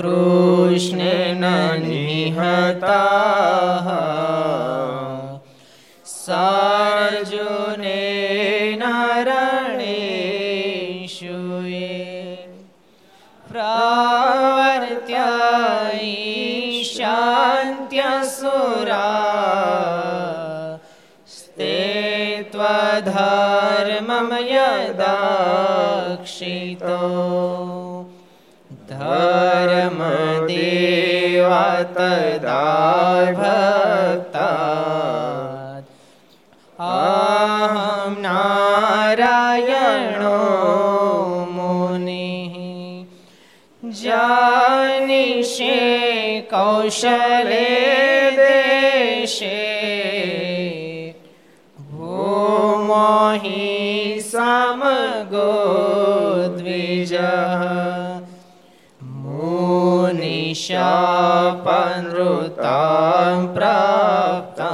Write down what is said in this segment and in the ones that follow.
कृष्णेन निहताः सार्जुनेन रणेषु ये प्रावर्त्य ईशान्त्यसुरा स्ते त्वधर्मं यदाक्षितो તદાય ભક્તા અહમ નારાયણો મુનિ જાનિષે કૌશલે દેશે ભૂમોહી मुनिशापनृतां प्राप्ता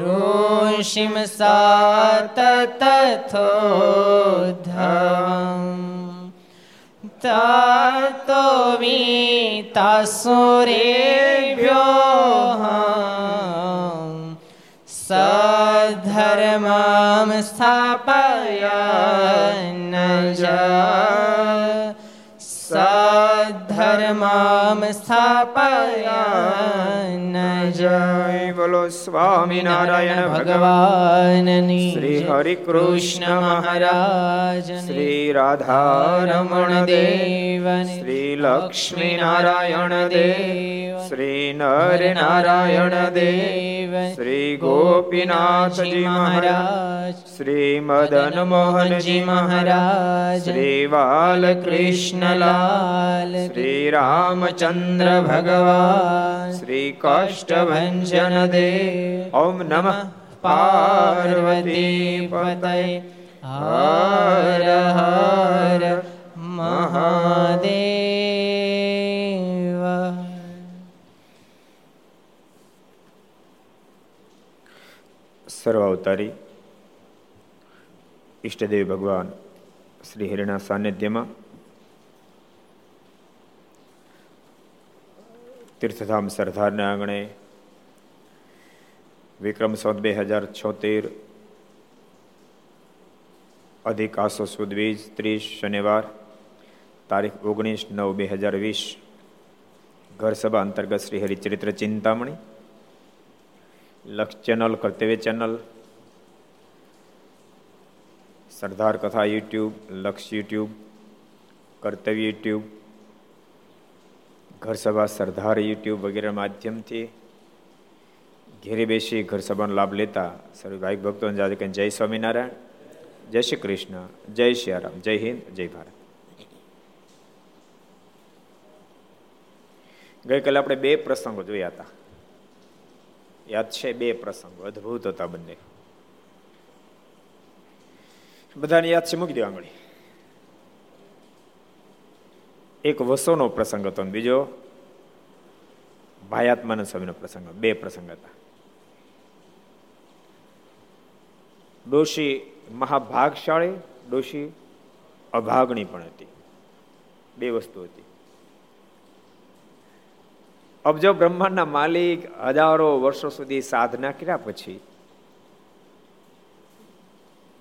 ऋषिं सा तथोद्धवम् ततो वीतासुरेभ्यो सधर्मां स्थापयन् સધર્મામ સ્થાપયા જય બોલો સ્વામિનારાયણ ભગવાનની શ્રી હરિ કૃષ્ણ મહારાજ શ્રી રાધારમણ દેવ શ્રી લક્ષ્મી નારાયણ દેવ શ્રી નર નારાયણ દેવ શ્રી ગોપીનાથજી મહારાજ શ્રી મદન મોહનજી મહારાજ શ્રી બાલકૃષ્ણલાલ શ્રી રામચંદ્ર ભગવાન શ્રી કષ્ટભન દેવ ઓમ નમઃ પાર્વતી પતય હર હર મહાદેવ સર્વાવતારી ઈષ્ટદેવ ભગવાન શ્રી હરિના સાનિધ્યમાં તીર્થધામ સરદારના આંગણે વિક્રમ સંત બે હજાર છોતેર, અધિક આસો સુદ વીસ ત્રીસ શનિવાર, તારીખ ઓગણીસ નવ બે હજાર વીસ, ઘર સભા અંતર્ગત શ્રી હરિચરિત્ર ચિંતામણી લક્ષ ચેનલ, કર્તવ્ય ચેનલ, સરદાર કથા યુટ્યુબ, લક્ષ યુટ્યુબ, કર્તવ્ય યુટ્યુબ, ઘર સભા સરદાર યુટ્યુબ વગેરે માધ્યમથી ઘેરે બેસી ઘર સભાનો લાભ લેતા સર્વ ભાઈ ભક્તોને જાતે કહે જય સ્વામિનારાયણ, જય શ્રી કૃષ્ણ, જય શ્રી જય હિન્દ, જય ભારત. ગઈકાલે આપણે બે પ્રસંગો જોયા હતા. યાદ છે બે પ્રસંગો, અદભુત હતા બંને. બધાને યાદ છે? મૂકી દો આંગળી. એક વસોનો પ્રસંગ હતો બીજો ભાયાત્માનંદ સ્વામીનો પ્રસંગ બે પ્રસંગ હતા. ડોશી મહાભાગશાળી, ડોશી અભાગણી પણ હતી. બે વસ્તુ હતી. અબજો બ્રહ્માંડના માલિક હજારો વર્ષો સુધી સાધના કર્યા પછી,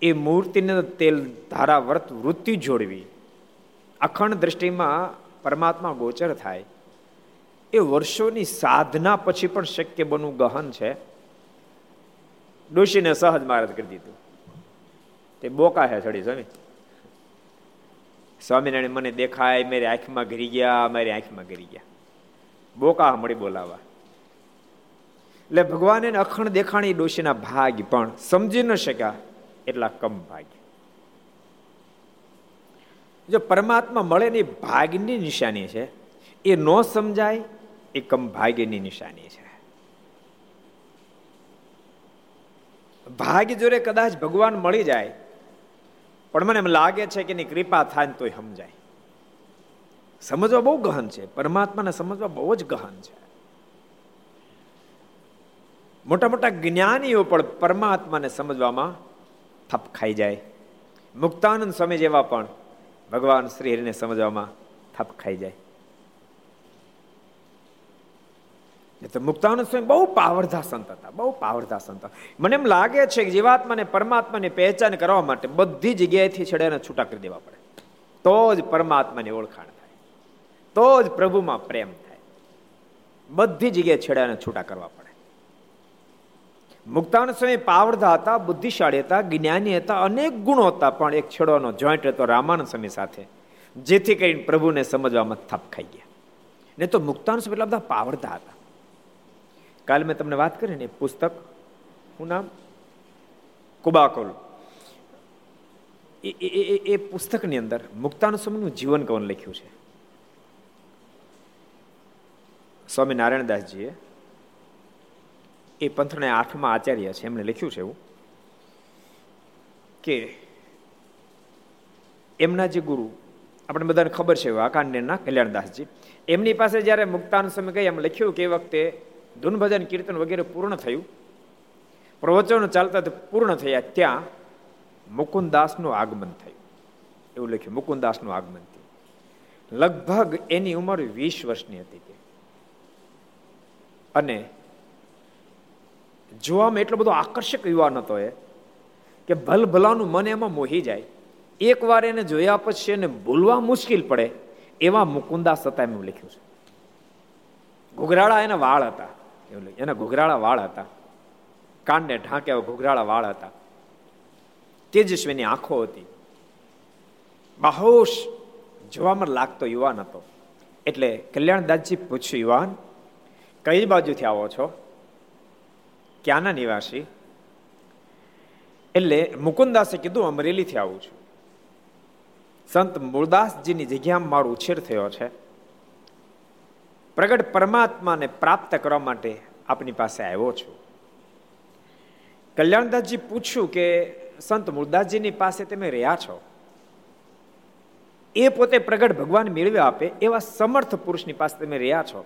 એ મૂર્તિને તેલ ધારા વ્રત વૃત્તિ જોડવી, અખંડ દ્રષ્ટિમાં પરમાત્મા ગોચર થાય, એ વર્ષોની સાધના પછી પણ શક્ય બનવું ગહન છે. ડોશીને સહજ મારત કરી દીધું. તે બોકા હે ચડી સ્વામી. સ્વામિનારાયણ મને દેખાય, મારી આંખમાં ઘરી ગયા, મારી આંખમાં ઘરી ગયા. બોકા મળી બોલાવા. એટલે ભગવાન અખંડ દેખાણી ડોશીના ભાગ પણ સમજી ન શક્યા, એટલા કમ ભાગ્ય જો પરમાત્મા મળે ને ભાગ્યની નિશાની છે, એ ન સમજાય, એ કમ ભાગ્યની નિશાની છે. ભાગ્ય જોડે કદાચ ભગવાન મળી જાય, પણ મને એમ લાગે છે કે એની કૃપા થાય તોય સમજાય. સમજવા બહુ ગહન છે. પરમાત્માને સમજવા બહુ જ ગહન છે. મોટા મોટા જ્ઞાનીઓ પણ પરમાત્માને સમજવામાં થપ ખાઈ જાય. મુક્તાનંદ સ્વામી જેવા પણ ભગવાન શ્રી હરિને સમજવામાં થપ ખાઈ જાય. તો મુક્તાનંદ સ્વામી બહુ પાવરધા સંત હતા, બહુ પાવરધા સંત મને એમ લાગે છે કે જીવાત્માને પરમાત્માની પહેચાન કરવા માટે બધી જગ્યાએથી છેડાને છૂટા કરી દેવા પડે. તો જ પરમાત્માની ઓળખાણ. તો જ પ્રભુમાં પ્રેમ થાય. બધી જગ્યાએ છેડાને છૂટા કરવા પડે. મુક્તાન સ્વામી પાવરધા હતા, બુદ્ધિશાળી હતા, જ્ઞાની હતા, અનેક ગુણો હતા, પણ એક છેડોનો જોઈન્ટ હતો રામાનંદ સ્વામી સાથે, જેથી કરીને પ્રભુને સમજવામાં થપ ખાઈ ગયા. ને તો મુક્તાન સ્વામી એટલા બધા પાવરધા હતા. કાલે મેં તમને વાત કરી ને પુસ્તક શું નામ? કુબાકોલ. એ એ પુસ્તકની અંદર મુક્તાનંદ સ્વામીનું જીવન કવન લખ્યું છે. સ્વામી નારાયણદાસજીએ એ પંથને આઠમાં આચાર્ય છે, એમણે લખ્યું છે એવું, કે એમના જે ગુરુ, આપણે બધાને ખબર છે વાકાંડેના કલ્યાણદાસજી, એમની પાસે જ્યારે મુક્તાન સમય કહી, એમ લખ્યું કે એ વખતે ધૂન ભજન કીર્તન વગેરે પૂર્ણ થયું, પ્રવચનો ચાલતા પૂર્ણ થયા, ત્યાં મુકુંદાસનું આગમન થયું. એવું લખ્યું મુકુંદાસનું આગમન થયું. લગભગ એની ઉંમર વીસ વર્ષની હતી અને જોવામાં એટલો બધો આકર્ષક યુવાન હતો એ, કે ભલભલાનું મન એમાં મોહી જાય. એકવાર એને જોયા પછી એને ભૂલવા મુશ્કેલ પડે, એવા મુકુંદાસ હતા એમ લખ્યું છે. ઘુઘરાળા એના વાળ હતા, એવું એના ઘુઘરાળા વાળ હતા. કાનને ઢાંકે ઘુઘરાળા વાળ હતા. તેજસ્વીની આંખો હતી. બહોશ જોવામાં લાગતો યુવાન હતો. એટલે કલ્યાણદાસજી પૂછ્યું, યુવાન કઈ બાજુથી આવો છો? ક્યાંના નિવાસી? એટલે મુકુંદાસે કીધું અમરેલીથી આવું છું. સંત મૂળદાસજીની જગ્યામાં મારો ઉછેર થયો છે. પ્રગટ પરમાત્માને પ્રાપ્ત કરવા માટે આપની પાસે આવ્યો છું. કલ્યાણદાસજી પૂછ્યું કે, સંત મૂળદાસજીની પાસે તમે રહ્યા છો? એ પોતે પ્રગટ ભગવાન મેળવ્યા આપે એવા સમર્થ પુરુષની પાસે તમે રહ્યા છો?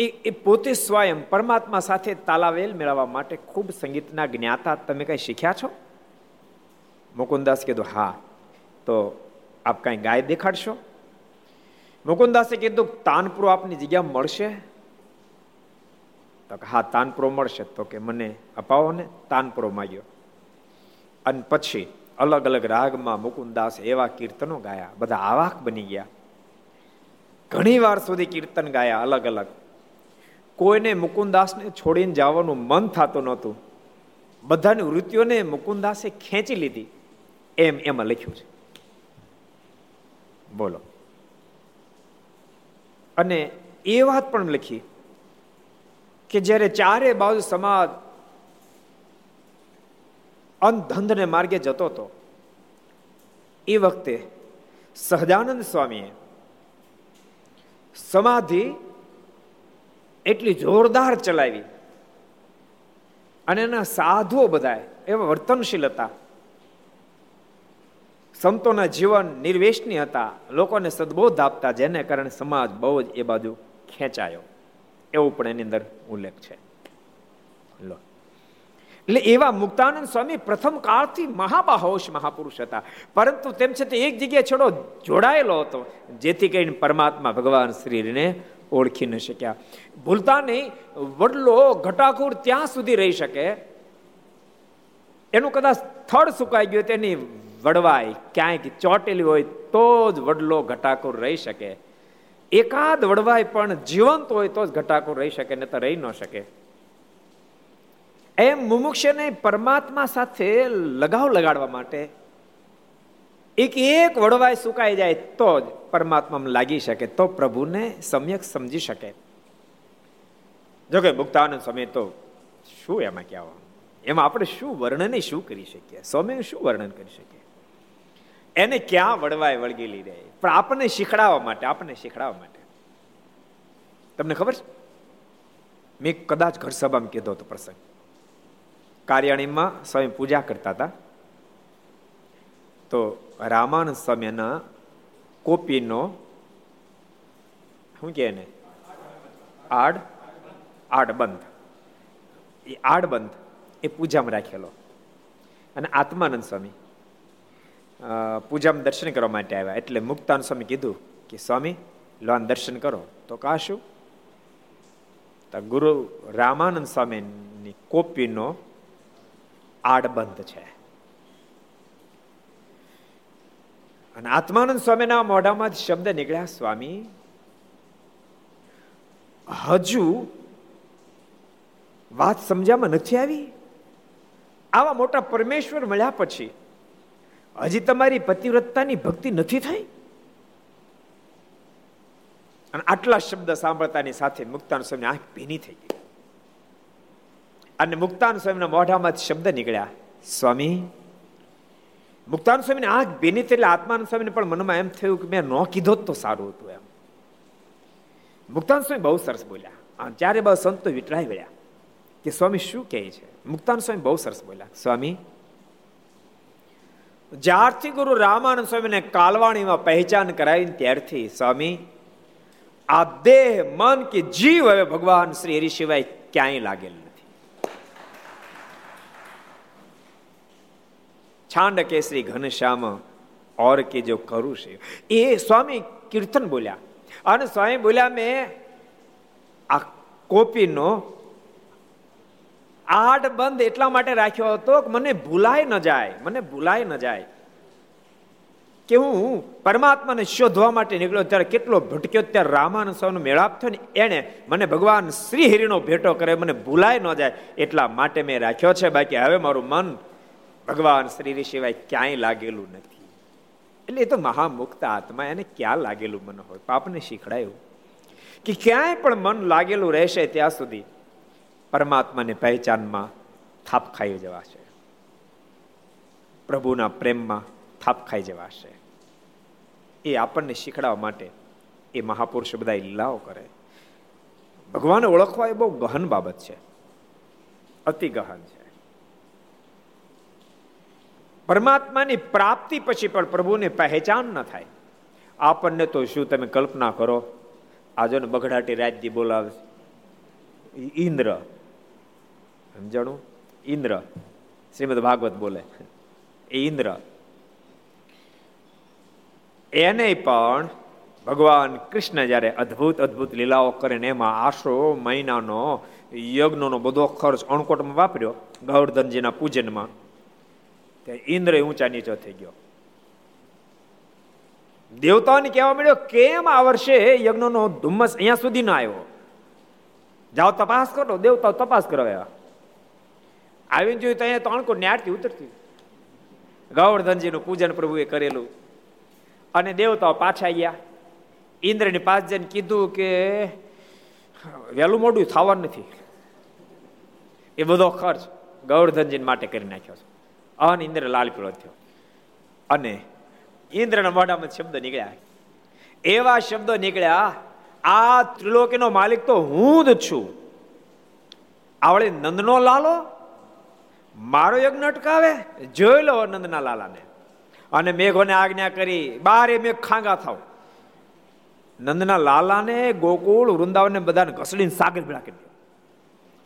એ એ પોતે સ્વયં પરમાત્મા સાથે તાલાવેલ મેળવવા માટે ખૂબ સંગીતના જ્ઞાતા તમે કઈ શીખ્યા છો? મુકુંદાસ કીધું, હા. તો આપ કાંઈ ગાય દેખાડશો? મુકુંદાસે કીધું, તાનપુરો આપની જગ્યા મળશે? તો હા, તાનપુરો મળશે. તો કે, મને અપાવો ને, તાનપુરો માગ્યો. અને પછી અલગ અલગ રાગમાં મુકુંદાસ એવા કીર્તનો ગાયા. બધા આવાક બની ગયા. ઘણી વાર સુધી કીર્તન ગાયા અલગ અલગ. કોઈને મુકુંદાસને છોડીને જવાનું મન થતું નહોતું. બધાની વૃત્તિઓને મુકુંદાસે ખેંચી લીધી. એમ એમાં લખ્યું છે. બોલો. અને એ વાત પણ લખી કે જ્યારે ચારે બાજુ સમાજ અંધંધને માર્ગે જતો હતો, એ વખતે સહજાનંદ સ્વામીએ સમાધિ એટલી જોરદાર ચલાવી. અને એના સાધુઓ બધા એવા વર્તનશીલ હતા. સંતોના જીવન નિર્વેશની હતા. લોકોને સદબોધ આપતા, જેને કારણે સમાજ બહુ જ એ બાજુ ખેંચાયો. એવું પણ એની અંદર ઉલ્લેખ છે. એટલે એવા મુક્તાનંદ સ્વામી પ્રથમ કાળથી મહાબાહોશ મહાપુરુષ હતા. પરંતુ તેમ છતાં એક જગ્યાએ છોડો જોડાયેલો હતો, જેથી કરીને પરમાત્મા ભગવાન શ્રીને ઓળખી ન શક્યા. ભૂલતા નહીં વડલો ઘટાકુર ત્યાં સુધી રહી શકે. એનું કદાચ સ્થળ સુકાઈ ગયું તેની વડવાય ક્યાંક ચોટેલી હોય તો જ વડલો ઘટાકુર રહી શકે. એકાદ વડવાય પણ જીવંત હોય તો જ ઘટાકુર રહી શકે ને તો રહી ન શકે. એમ મુમુક્ષને પરમાત્મા સાથે લગાવ લગાડવા માટે એક એક વડવાય સુકાઈ જાય તો જ પરમાત્મામાં લાગી શકે, તો પ્રભુને સમ્યક સમજી શકે. જોકે મુક્તાનંદ સમય તો શું એમાં કહેવા? એમાં આપણે શું વર્ણન શું કરી શકીએ? સ્વામી શું વર્ણન કરી શકીએ? એને ક્યાં વડવાય વળગેલી રહે? પણ આપણને શીખડાવવા માટે, આપણને શીખડાવવા માટે. તમને ખબર છે? મેં કદાચ ઘર સભામાં કીધો હતો પ્રસંગ. કાર્યાણીમાં સ્વામી પૂજા કરતા હતા. તો રામાનંદ સ્વામીના કોપીનો શું કે એને આડ આડબંધ એ આડબંધ એ પૂજામાં રાખેલો અને આત્માનંદ સ્વામી પૂજામાં દર્શન કરવા માટે આવ્યા એટલે મુક્તાન સ્વામી કીધું કે સ્વામી લોન દર્શન કરો તો કા શું ગુરુ રામાનંદ સ્વામીની કોપીનો આડબંધ છે અને આત્માનંદ સ્વામીના મોઢામાં શબ્દ નીકળ્યા, સ્વામી, હજુ વાત સમજામાં નથી આવી? આવા મોટા પરમેશ્વર મળ્યા પછી હજી તમારી પતિવ્રતતાની ભક્તિ નથી થઈ? અને આટલા શબ્દ સાંભળતાની સાથે મુક્તાન સ્વામી આંખ ભીની થઈ ગઈ. અને મુક્તાન સ્વામીના મોઢામાં શબ્દ નીકળ્યા, સ્વામી મુક્તાન સ્વામીને ભીની થઈ એટલે આત્માન સ્વામીને પણ મનમાં એમ થયું કે મેં ન કીધો તો સારું હતું એમ. મુક્તાન સ્વામી બહુ સરસ બોલ્યા. ત્યારે બધા સંતો વિટરાઈ ગયા કે સ્વામી શું કહે છે? મુક્તાન સ્વામી બહુ સરસ બોલ્યા. સ્વામી, જ્યારથી ગુરુ રામાનંદ સ્વામીને કાલવાણીમાં પહેચાન કરાવી ત્યારથી સ્વામી, આ દેહ, મન કે જીવ હવે ભગવાન શ્રી હરિ સિવાય ક્યાંય લાગેલ નથી છાંડ કેસરી ઘનશ્યામ ઓર કે જો કરું છે. એ સ્વામી કીર્તન બોલ્યા. અને સ્વામી બોલ્યા, મેં આ કોપીનો આડ બંધ એટલા માટે રાખ્યો હતો કે મને ભૂલાય ન જાય, મને ભૂલાય ન જાય. કે હું પરમાત્માને શોધવા માટે નીકળ્યો ત્યારે કેટલો ભટક્યો, ત્યારે રામાનંદ સ્વામીનો મેળાપ થયો ને એણે મને ભગવાન શ્રી હરિનો ભેટો કરે મને ભૂલાય ન જાય એટલા માટે મેં રાખ્યો છે. બાકી હવે મારું મન ભગવાન શ્રી સિવાય ક્યાંય લાગેલું નથી. એટલે એ તો મહામુક્ત આત્મા, એને ક્યાં લાગેલું મન હોય? પાપને શીખડાયું. કે ક્યાંય પણ મન લાગેલું રહેશે ત્યાં સુધી પરમાત્માને પહેચાનમાં થાપ ખાઈ જવાશે. પ્રભુના પ્રેમમાં થાપ ખાઈ જવાશે. એ આપણને શીખડાવવા માટે એ મહાપુરુષ બધા લીલાઓ કરે. ભગવાન ઓળખવા એ બહુ ગહન બાબત છે. અતિ ગહન છે. પરમાત્માની પ્રાપ્તિ પછી પણ પ્રભુની પહેચાન ન થાય. આપણને તો શું તમે કલ્પના કરો? આજોને બગડાટી રાજ્ય બોલાવે ઇન્દ્ર સમજાણું ઇન્દ્ર શ્રીમદ ભાગવત બોલે. એ ઇન્દ્ર એને પણ ભગવાન કૃષ્ણ જ્યારે અદ્ભુત અદ્ભુત લીલાઓ કરે ને એમાં આશરો, મહિનાનો, યજ્ઞનો બધો ખર્ચ અણકોટમાં વાપર્યો. ગૌરધનજીના પૂજનમાં. ઇન્દ્ર ઊંચા નીચો થઈ ગયો. દેવતાઓને કહેવા મળ્યો, કેમ આ વર્ષે યજ્ઞનો ધુમ્મસ અહીંયા સુધી ના આવ્યો? જાઓ, તપાસ કરો, દેવતાઓ તપાસ કરવા આવીને જોયું તો અહીંયા તો અણકો ન્યારથી ઉતરતી ગૌરધનજીનું પૂજન પ્રભુએ કરેલું. અને દેવતાઓ પાછા ગયા. ઇન્દ્રની પાસ જઈને કીધું કે, વહેલું મોડું થવાનું નથી. એ બધો ખર્ચ ગૌરધનજી માટે કરી નાખ્યો છે. અને ઇન્દ્ર લાલ પીળો થયો. અને ઇન્દ્રના મોઢામાં શબ્દ નીકળ્યા. એવા શબ્દો નીકળ્યા, આ ત્રિલોકીનો માલિક તો હું જ છું. આવડે નંદનો લાલો, મારો યજ્ઞ અટકાવે, જોઈ લો નંદના લાલાને. અને મેઘોને આજ્ઞા કરી, બારે મેઘ ખાંગા થાવ. નંદના લાલાને ગોકુળ વૃંદાવન બધાને ઘસડીને સાગર ભેળા કરી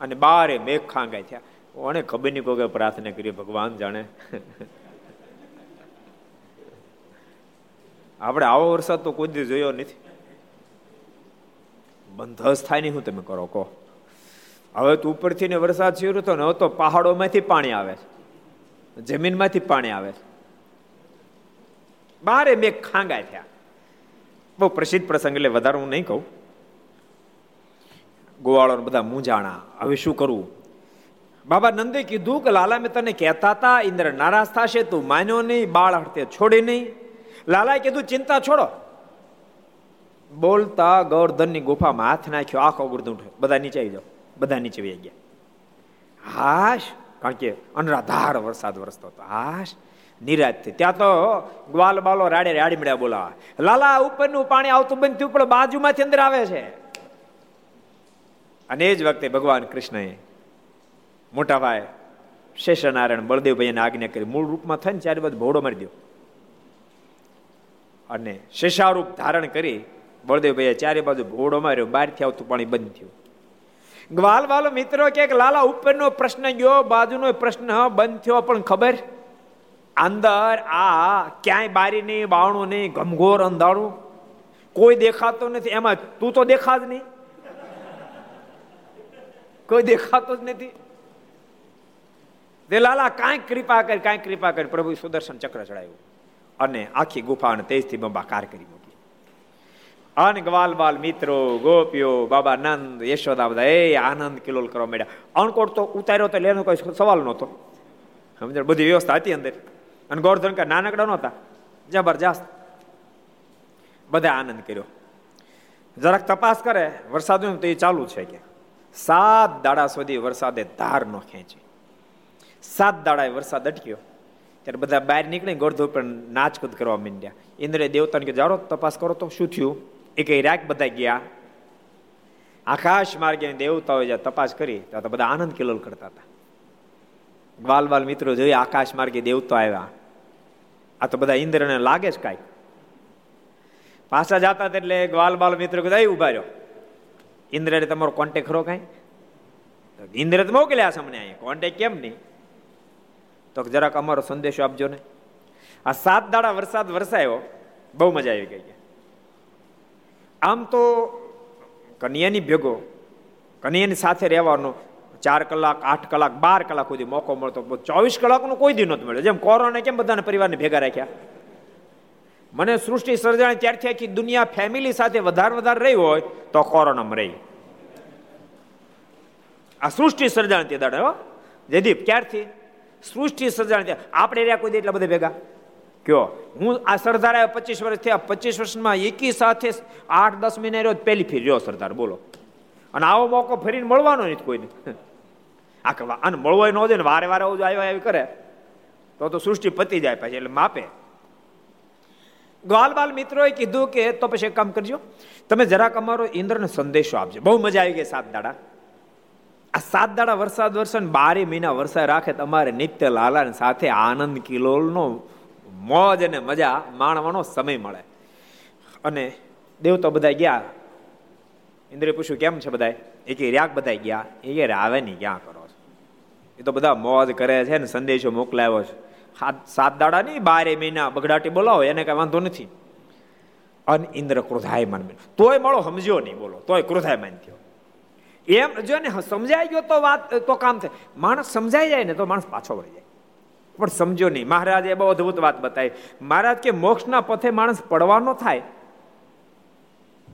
અને બારે મેઘ ખાંગા થયા. ઓને ખબર નહીં કોઈ પ્રાર્થના કરી ભગવાન જાણે. આપણે આવો વરસાદ તો કોઈ દી જોયો નથી. બંધસ થાય નહીં હું તમે કરો, કહો. હવે તો ઉપરથી ને વરસાદ શરૂ થયો ને હવે તો પહાડોમાંથી પાણી આવે જમીનમાંથી પાણી આવે બારે મેં ખાંગા થયા. બહુ પ્રસિદ્ધ પ્રસંગ એટલે વધારે હું નહીં કહું. ગોવાળો બધા મૂંઝાણા. હવે શું કરવું? બાબા નંદે કીધું કે લાલા મેં તને કહેતા હતા ઇન્દ્ર નારાજ થશે, તું માન્યો નહીં, બાળ હડતે છોડી નહીં. લાલાએ કીધું, ચિંતા છોડો. બોલતા ગોવર્ધનની ગુફામાં હાથ નાખ્યો, આખો ગુરદું બધા નીચે આવી જાઓ. બધા નીચે આવી ગયા. હાશ, કારણ કે અનરાધાર વરસાદ વરસતો હતો. હાશ નિરાજ થઈ. ત્યાં તો ગ્વાલ બાલો રાડે રાડી મળ્યા બોલાવા. લાલા ઉપરનું પાણી આવતું બંધ થયું, પણ બાજુમાંથી અંદર આવે છે. અને એ જ વખતે ભગવાન કૃષ્ણએ મોટા ભાઈ, શેષનારાયણ બળદેવભાઈને આજ્ઞા કરી, મૂળ રૂપમાં થઈને બાજુ ભોડો મારી દો અને શેષારૂપ ધારણ કરી બળદેવભાઈએ ચારે બાજુ ભોડો માર્યો, બહારથી આવતું પાણી બંધ થયું. ગ્વાલ વાલો મિત્રો કે લાલા, ઉપરનો પ્રશ્ન ગયો, બાજુનો પ્રશ્ન બંધ થયો પણ ખબર? અંદર આ ક્યાંય બારી નહીં, બાવણું નહીં, ગમઘોર અંધારું. કોઈ દેખાતો નથી, એમાં તું તો દેખા જ નહીં. કોઈ દેખાતો જ નથી. તે લાલા કાંઈક કૃપા કરી કાંઈક કૃપા કરી. પ્રભુ સુદર્શન ચક્ર ચડાવ્યું અને આખી ગુફા તેજથી બંબાકાર કરી મૂકી. અને ગ્વાલ બાલ મિત્રો, ગોપીઓ, બાબા નંદ, યશોદા બધા, એ આનંદ કિલોલ કરવા માંડ્યા. અણકોટ તો ઉતાર્યો તો લેનો કોઈ સવાલ નહોતો. સમજ બધી વ્યવસ્થા હતી અંદર. અને ગોરધન કે નાનકડા નહોતા. જબરજસ્ત. બધા આનંદ કર્યો. જરાક તપાસ કરે, વરસાદ તો એ ચાલુ છે કે. સાત દાડા સુધી વરસાદે ધાર ન ખેંચી. સાત દાડા વરસાદ અટક્યો. ત્યારે બધા બહાર નીકળી ગોળધો પણ નાચકૂદ કરવા માંડ્યા. ઇન્દ્રે દેવતાને કે જાડો તપાસ કરો તો શું થયું? એ કઈ રાખ બધા ગયા. આકાશ માર્ગે દેવતાઓ જ્યાં તપાસ કરી તો બધા આનંદ કિલોલ કરતા હતા. બાલ બાલ મિત્રો જોઈ આકાશ માર્ગે દેવતા આવ્યા. આ તો બધા ઇન્દ્રને લાગે જ કાંઈ પાછા જતા એટલે ગ્વાલ બાલ મિત્રો કદાચ ઊભા રહ્યો ઇન્દ્રને તમારો કોન્ટેક ખરો કાંઈ? ઇન્દ્ર તો મોકલ્યા છે અમને અહીંયા. કોન્ટેક કેમ નહીં? તો જરાક અમારો સંદેશો આપજો ને. આ સાત દાડા વરસાદ વરસાયો, બહુ મજા આવી ગઈ આમ તો કન્યાની ભેગો, કન્યાની સાથે રહેવાનો ચાર કલાક, આઠ કલાક, બાર કલાક સુધી મોકો મળતો. ચોવીસ કલાકનો કોઈ દી નહોતું મળ્યો. જેમ કોરોના કેમ બધાને પરિવારને ભેગા રાખ્યા? મને સૃષ્ટિ સર્જાણી ત્યારથી આખી દુનિયા ફેમિલી સાથે વધારે વધારે રહી હોય તો કોરોનામાં રહી. આ સૃષ્ટિ સર્જાણી તે દાડે હો. જયદીપ, ક્યારથી? સૃષ્ટિ સર્જાણી આપણે રહ્યા કોઈ એટલા બધા ભેગા? કયો? હું આ સરદાર આવ્યો પચીસ વર્ષ થયા. પચીસ વર્ષમાં એકી સાથે આઠ, દસ મહિના રહ્યો, પહેલી ફેર. રહ્યો સરદાર, બોલો. અને આવો મોકો ફરીને મળવાનો નથી કોઈને. આ અને મળવો ન જાય ને વારે વારે આવ્યો આવી કરે. તો તો સૃષ્ટિ પતી જાય પછી, એટલે માપે. ગ્વાલબાલ મિત્રોએ કીધું કે તો પછી એક કામ કરજો. તમે જરાક અમારો ઇન્દ્રને સંદેશો આપજો. બહુ મજા આવી ગઈ સાત દાડા. આ સાત દાડા વરસાદ વરસાદ બારે મહિના વરસાદ રાખે તમારે નિત્ય લાલા સાથે આનંદ કિલોલનો મોજ અને મજા માણવાનો સમય મળે. અને દેવ તો બધા ગયા. ઇન્દ્રે પૂછ્યું, કેમ છે બધા એ કે, રાગ બધા ગયા. એ કે આવે નહીં ક્યાં કરો છો? એ તો બધા મોજ કરે છે ને સંદેશો મોકલાવ્યો છે. સાત દાડા નહીં, બારે મહિના બગડાટી બોલાવો, એને કઈ વાંધો નથી. અને ઇન્દ્ર ક્રોધાય માન તોય મળો, સમજ્યો નહીં બોલો, તોય ક્રોધાય માન થયો. એમ જો ને સમજાઈ ગયો તો વાત, તો કામ થાય. માણસ સમજાઈ જાય ને તો માણસ પાછો વળી જાય. પણ સમજો નહીં. મહારાજે બહુ અદભુત વાત બતાવી. મહારાજ કે મોક્ષના પથે માણસ પડવાનો થાય,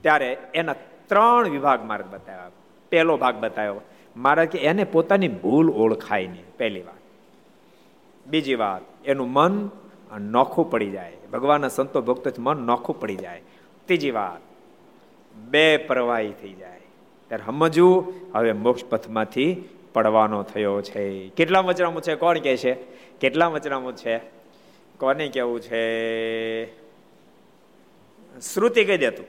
ત્યારે એના ત્રણ વિભાગ મહારાજ બતાવ્યા. પહેલો ભાગ બતાવ્યો. મહારાજ કે એને પોતાની ભૂલ ઓળખાય નહીં, પહેલી વાત. બીજી વાત, એનું મન નોખું પડી જાય. ભગવાનના સંતો ભક્તો મન નોખું પડી જાય. ત્રીજી વાત, બે પ્રવાહી થઈ જાય. ત્યારે સમજવું હવે મોક્ષ પથમાંથી પડવાનો થયો છે. કેટલા વચરામું છે? કોણ કે છે? કેટલા વચરામું છે? કોને કેવું છે? શ્રુતિ કહી દેતું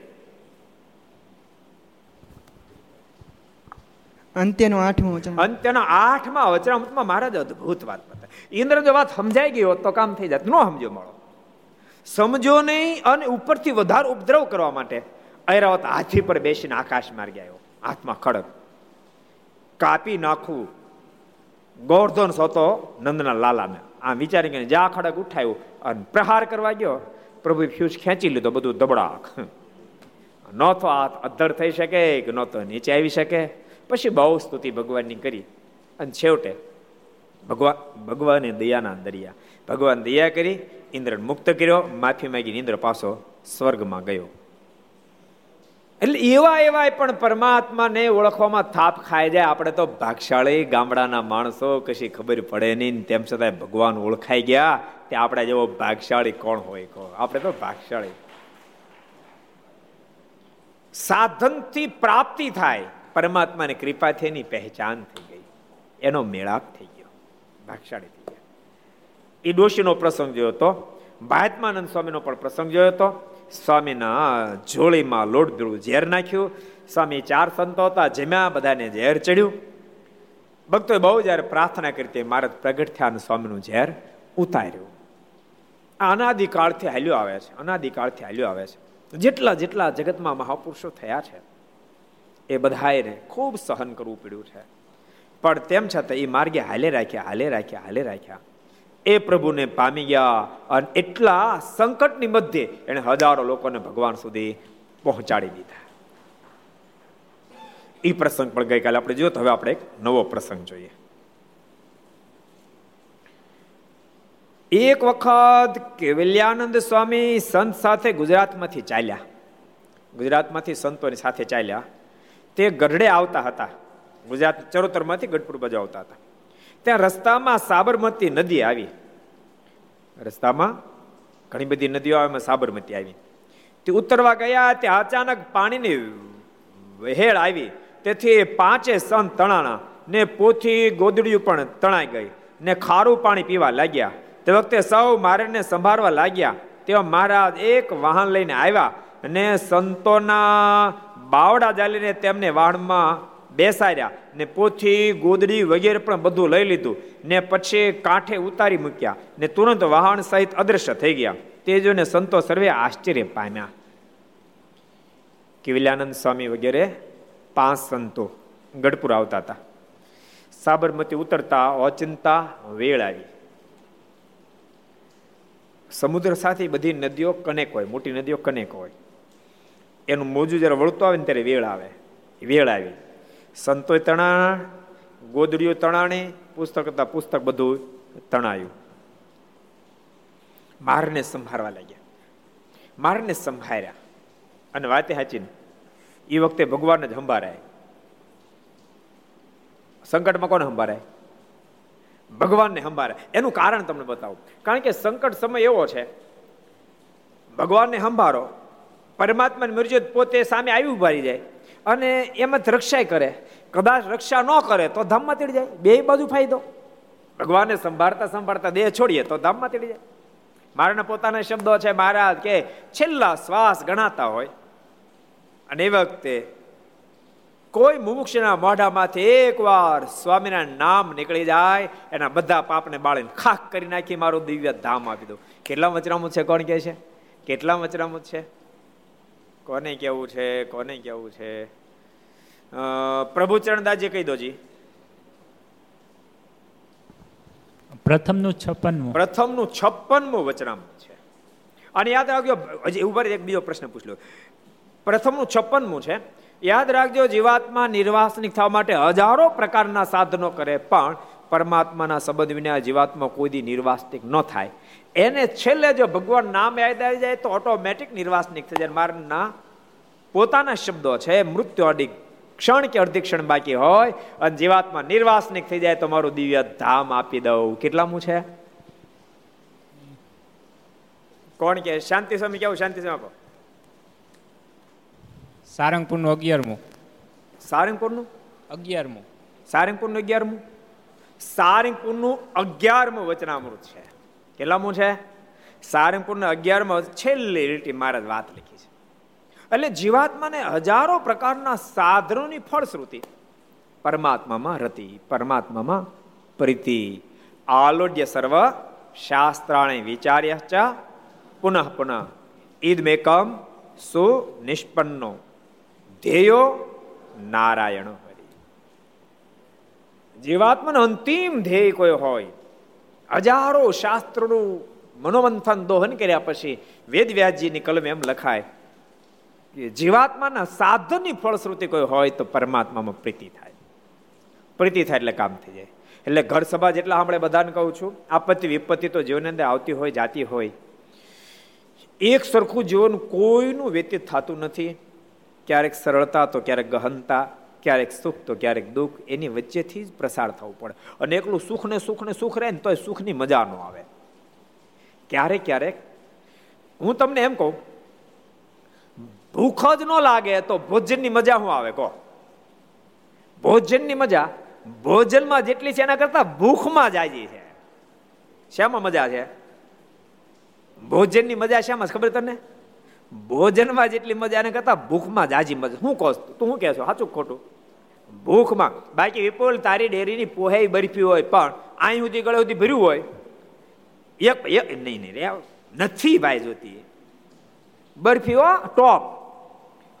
અંત્યનો આઠમો વચન અંત્યનો આઠમા વચનામૃતમાં મહારાજ અદભુત વાત બતાવે. ઇન્દ્ર જો વાત સમજાઈ ગઈ હોત તો કામ થઈ જાત. ન સમજો મળો. સમજો નહીં અને ઉપરથી વધારે ઉપદ્રવ કરવા માટે ઐરાવત હાથી પર બેસીને આકાશ માર્ગે આવ્યો. હાથમાં ખડક. કાપી નાખવું. ગોરધન સોતો નંદના લાલાને. આમ વિચારી ગઈને જા ખડક ઉઠાવ્યું અને પ્રહાર કરવા ગયો. પ્રભુ ફ્યુઝ ખેંચી લીધો, બધું દબડાક. ન તો અધ્ધર થઈ શકે કે ન તો નીચે આવી શકે. પછી બહુ સ્તુતિ ભગવાનની કરી. અને છેવટે ભગવાન ભગવાને દયાના દરિયા. ભગવાન દયા કરી ઇન્દ્ર મુક્ત કર્યો, માફી માંગીને ઇન્દ્ર પાછો સ્વર્ગમાં ગયો. એટલે એવા એવા પણ પરમાત્માને ઓળખવામાં થાપ ખાઈ જાય. આપણે તો ભાગશાળી ગામડાના માણસો, કશી ખબર પડે નહીં. તેમ છતાં ભગવાન ઓળખાઈ ગયા તે આપણે જેવો ભાગશાળી કોણ હોય કહો આપણે તો ભાગશાળી. સાધનથી પ્રાપ્તિ થાય. પરમાત્માની કૃપાથી એની પહેચાન થઈ ગઈ. એનો મેળાપ થઈ ગયો. ભાગશાળી થઈ ગયા. એ ડોશીનો પ્રસંગ જોયો હતો મહાત્માનંદ સ્વામીનો પણ પ્રસંગ જોયો હતો સ્વામીના જોડીમાં લોટ પીળું ઝેર નાખ્યું. સ્વામી ચાર સંતો હતા, જમ્યા, બધાને ઝેર ચડ્યું. ભક્તોએ બહુ જયારે પ્રાર્થના કરી મહારાજ, પ્રગટ થયા સ્વામીનું ઝેર ઉતાર્યું. અનાદિકાળથી હાલ્યો આવે છે, અનાદિકાળથી હાલ્યો આવે છે. જેટલા જેટલા જગતમાં મહાપુરુષો થયા છે, એ બધાએ ખૂબ સહન કરવું પડ્યું છે. પણ તેમ છતાં એ માર્ગે હાલે રાખ્યા હાલે રાખ્યા હાલે રાખ્યા. એ પ્રભુને પામી ગયા અને એટલા સંકટની મધ્યે એને હજારો લોકોને ભગવાન સુધી પહોંચાડી દીધા. એ પ્રસંગ પણ ગઈકાલે આપણે જોયો હવે આપણે એક નવો પ્રસંગ જોઈએ. એક વખત કેવલ્યાનંદ સ્વામી સંત સાથે ગુજરાતમાંથી ચાલ્યા. ગુજરાતમાંથી સંતોની સાથે ચાલ્યા. તે ગઢડે આવતા હતા. ગુજરાત ચરોતરમાંથી ગઢપુર બાજુ આવતા હતા. ત્યાં રસ્તામાં સાબરમતી નદી આવી. રસ્તામાં ઘણી બધી નદીઓ આવે સાબરમતી આવી. તે ઉતરવા ગયા ત્યાં અચાનક પાણીની વહેળ આવી. તેથી પાંચે સન તણાણા, ને પોથી ગોદડીયું પણ તણાઈ ગઈ, ને ખારું પાણી પીવા લાગ્યા. તે વખતે સૌ મારેને સંભાળવા લાગ્યા. તેવા મહારાજ એક વાહન લઈને આવ્યા અને સંતોના બાવડા જાલીને તેમને વાહનમાં બેસાડ્યા. ને પોથી ગોદડી વગેરે પણ બધું લઈ લીધું. ને પછી કાંઠે ઉતારી મૂક્યા. ને તુરંત વાહન સહિત અદ્રશ્ય થઈ ગયા. તે જોઈને સંતો સર્વે આશ્ચર્ય પામ્યા. કિવલ્યાનંદ સ્વામી વગેરે પાંચ સંતો ગઢપુર આવતા હતા. સાબરમતી ઉતરતા અચિંતા વેળ આવી. સમુદ્ર સાથે બધી નદીઓ કનેક હોય, મોટી નદીઓ કનેક હોય. એનું મોજું જ્યારે વળતું આવે ને ત્યારે વેળ આવે. વેળ આવી. સંતોય તણા ગોદડીઓ તણાણી, પુસ્તક હતા પુસ્તક બધું તણાયું. મારને સંભાળવા લાગ્યા. મારને સંભાળ્યા. અને વાતે હાચીને એ વખતે ભગવાનને જ સંભાળાય. સંકટમાં કોને સંભાળાય? ભગવાનને સંભાળે એનું કારણ તમને બતાવું. કારણ કે સંકટ સમય એવો છે, ભગવાનને સંભાળો, પરમાત્માની મરજી પોતે સામે આવી ઉભારી જાય. અને એમ જ રક્ષાય કરે. કદાચ રક્ષા ન કરે તો ધામમાં તેડી જાય. બે બાજુ ફાયદો. ભગવાનને સંભાળતા સંભાળતા દેહ છોડીએ તો ધામમાં તેડી જાય. મારાના પોતાના શબ્દો છે, મહારાજ, કે છેલ્લા શ્વાસ ગણાતા હોય. અને એ વખતે કોઈ મુમુક્ષના મોઢામાંથી એકવાર સ્વામીના નામ નીકળી જાય, એના બધા પાપને બાળીને ખાખ કરી નાખી મારું દિવ્ય ધામ આપી દો કેટલા વચરામું છે, કોણ કહે છે? કેટલા વચરામું છે? કોને કેવું છે કોને કેવું છે? પ્રભુ ચરણદાસજી કહી દો જી. પ્રથમનું છપ્પનમું. પ્રથમનું છપ્પનમું વચનામું છે. અને યાદ રાખજો હજી ઉપર એક બીજો પ્રશ્ન પૂછલો પ્રથમનું છપ્પનમું છે યાદ રાખજો જીવાત્મા નિર્વાસનિક થવા માટે હજારો પ્રકારના સાધનો કરે પણ પરમાત્માના સંબંધ વિના જીવાત્મા કોઈ દી નિર્વાસનિક ન થાય. એને છેલ્લે જો ભગવાન નામ યાદ આવી જાય તો ઓટોમેટિક નિર્વાસનિક થઈ જાય. મારના પોતાના શબ્દો છે મૃત્યુ અડી ક્ષણ કે અડધી ક્ષણ બાકી હોય અને જીવાત્મા નિર્વાસનિક થઈ જાય તો મારું દિવ્ય ધામ આપી દઉં. કેટલામું છે? કોણ કે? શાંતિ સ્વામી કેવું? શાંતિ સ્વામી આપો. સારંગપુરનું અગિયારમું સારંગપુરનું? અગિયારમું સારંગપુરનું અગિયારમું સારંગપુરનું અગિયારમું વચનામૃત છે. કેટલામું છે? સારંગપુરના અગિયારમાં છેલ્લી લીટી મહારાજ વાત લખી છે. એટલે જીવાત્માને હજારો પ્રકારના સાધનોની ફળશ્રુતિ. પરમાત્મામાં રતી, પરમાત્મામાં પ્રીતિ. આલોડ્ય સર્વ શાસ્ત્રાણે વિચાર્ય પુનઃ પુનઃ ઈદ મેકમ સુનિષ્પન્નો. ધ્યેયો નારાયણ હરિ. જીવાત્માનો અંતિમ ધ્યેય કોઈ હોય હજારો શાસ્ત્રોનું મનોમંથન દોહન કર્યા પછી વેદ વ્યાસજીની કલમ એમ લખાય કે જીવાત્માના સાધનની ફળશ્રુતિ કોઈ હોય તો પરમાત્મામાં પ્રીતિ થાય. પ્રીતિ થાય એટલે કામ થઈ જાય. એટલે ઘર સભા જેટલા આપણે બધાને કહું છું, આપત્તિ વિપત્તિ તો જીવન અંદર આવતી હોય, જાતી હોય. એક સરખું જીવન કોઈનું વ્યતીત થતું નથી. ક્યારેક સરળતા તો ક્યારેક ગહનતા. ક્યારેક સુખ તો ક્યારેક દુઃખ, એની વચ્ચેથી જ પ્રસાર થવું પડે. અને એકલું સુખ ને સુખ ને સુખ રહે ને તો સુખની મજા ન આવે. ક્યારેક ક્યારેક? હું તમને એમ કહું, ભૂખ જ ન લાગે તો ભોજનની મજા શું આવે કહો? ભોજનની મજા, ભોજનમાં જેટલી છે એના કરતા ભૂખમાં જાય છે. શેમાં મજા છે? ભોજનની મજા શેમાં ખબર તને? ભોજનમાં જેટલી મજા એને કરતા ભૂખમાં જાજી મજા. હું કહો તું શું કહેશો? સાચું ખોટું? ભૂખમાં. બાકી વિપુલ તારી ડેરીની પોહે બરફી હોય, પણ અહીં સુધી ગળે સુધી ભર્યું હોય. એક એક, નહીં નહીં, રે, નથી ભાઈ જોતી. બરફી હો, ટોપ.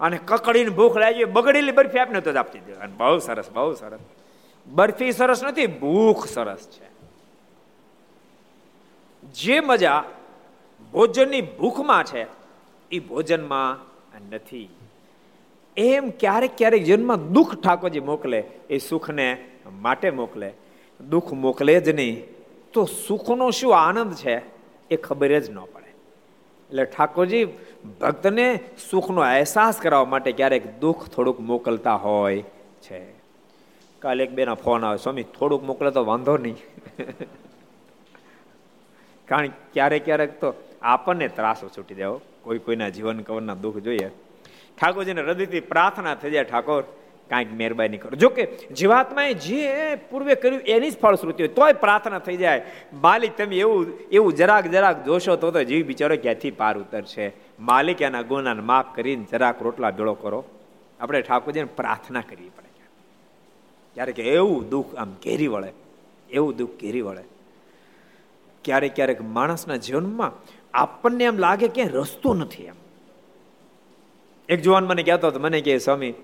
અને કકડીને ભૂખ લાગી બગડેલી બરફી આપને તો જ આપતી દે. અને બહુ સરસ બહુ સરસ. બરફી સરસ નથી, ભૂખ સરસ છે. જે મજા ભોજનની ભૂખમાં છે એ ભોજનમાં નથી. એમ ક્યારેક ક્યારેક જીવનમાં દુઃખ ઠાકોરજી મોકલે, એ સુખને માટે મોકલે. દુઃખ મોકલે જ નહીં, તો સુખનો શું આનંદ છે એ ખબર જ ન પડે. એટલે ઠાકોરજી ભક્તને સુખનો અહેસાસ કરાવવા માટે ક્યારેક દુઃખ થોડુંક મોકલતા હોય છે. કાલે એક બેના ફોન આવે, સ્વામી, થોડુંક મોકલે તો વાંધો નહીં. કારણ ક્યારેક ક્યારેક તો આપણને ત્રાસો છૂટી જાઓ કોઈ કોઈના જીવન કવરના દુઃખ જોઈએ. ઠાકોરજીને હૃદયથી પ્રાર્થના થઈ જાય, ઠાકોર, કાંઈક મહેરબાની કરો. જો કે જીવાત્માએ જે પૂર્વે કર્યું એની જ ફળશ્રુતિ હોય, તોય પ્રાર્થના થઈ જાય. માલિક, તમે એવું એવું જરાક જરાક જોશો તો તો જીવ બિચારો ક્યાંથી પાર ઉતરશે? માલિક એના ગુનાને માફ કરીને જરાક રોટલા ભેળો કરો. આપણે ઠાકોરજીને પ્રાર્થના કરવી પડે ક્યારેક એવું દુઃખ આમ ઘેરી વળે, એવું દુઃખ ઘેરી વળે. ક્યારેક ક્યારેક માણસના જીવનમાં આપણને એમ લાગે કે રસ્તો નથી એમ. એક જુવાન મને કહેતો હતો, મને કહે, સ્વામી,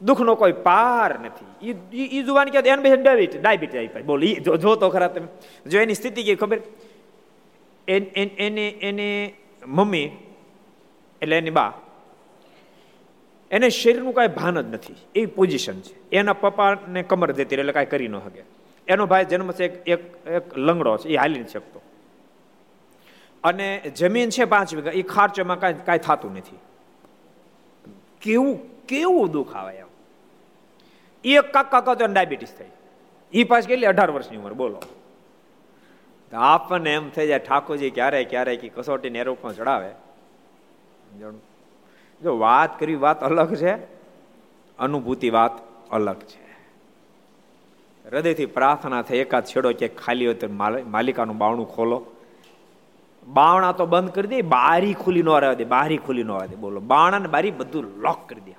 દુઃખનો કોઈ પાર નથી. એ જુવાન કહેતો, એને પછી ડાયાબિટીસ ડાયાબિટીસ બોલ જો તો ખરા તમે. જો એની સ્થિતિ કે ખબર? એને એને મમ્મી, એટલે એની બા, એને શરીરનું કાંઈ ભાન જ નથી. એવી પોઝિશન છે. એના પપ્પાને કમર દેતી એટલે કાંઈ કરી ન શકે. એનો ભાઈ જન્મ છે એક એક લંગડો છે, એ હાલી નથી શકતો. અને જમીન છે પાંચ વીઘા એ ખાર્ચમાં કાંઈ કાંઈ થતું નથી. કેવું કેવું દુઃખ આવે એમ? એક કાકા કાકા ડાયાબિટીસ થઈ. એ પાછી કેટલી? અઢાર વર્ષની ઉંમર, બોલો. આપણને એમ થઈ જાય, ઠાકોરજી ક્યારે ક્યારે કે કસોટી નેરોપમાં ચડાવે. જો વાત કરવી વાત અલગ છે, અનુભૂતિ વાત અલગ છે. હૃદયથી પ્રાર્થના થઈ, એકાદ છેડો કે ખાલી હોય તો માલિકાનું બાવણું ખોલો. બાવણા તો બંધ કરી દે, બારી ખુલી ન રહેવા દે, બારી ખુલી ન રહેવા દે. બોલો બાણા ને બારી બધું લોક કરી દે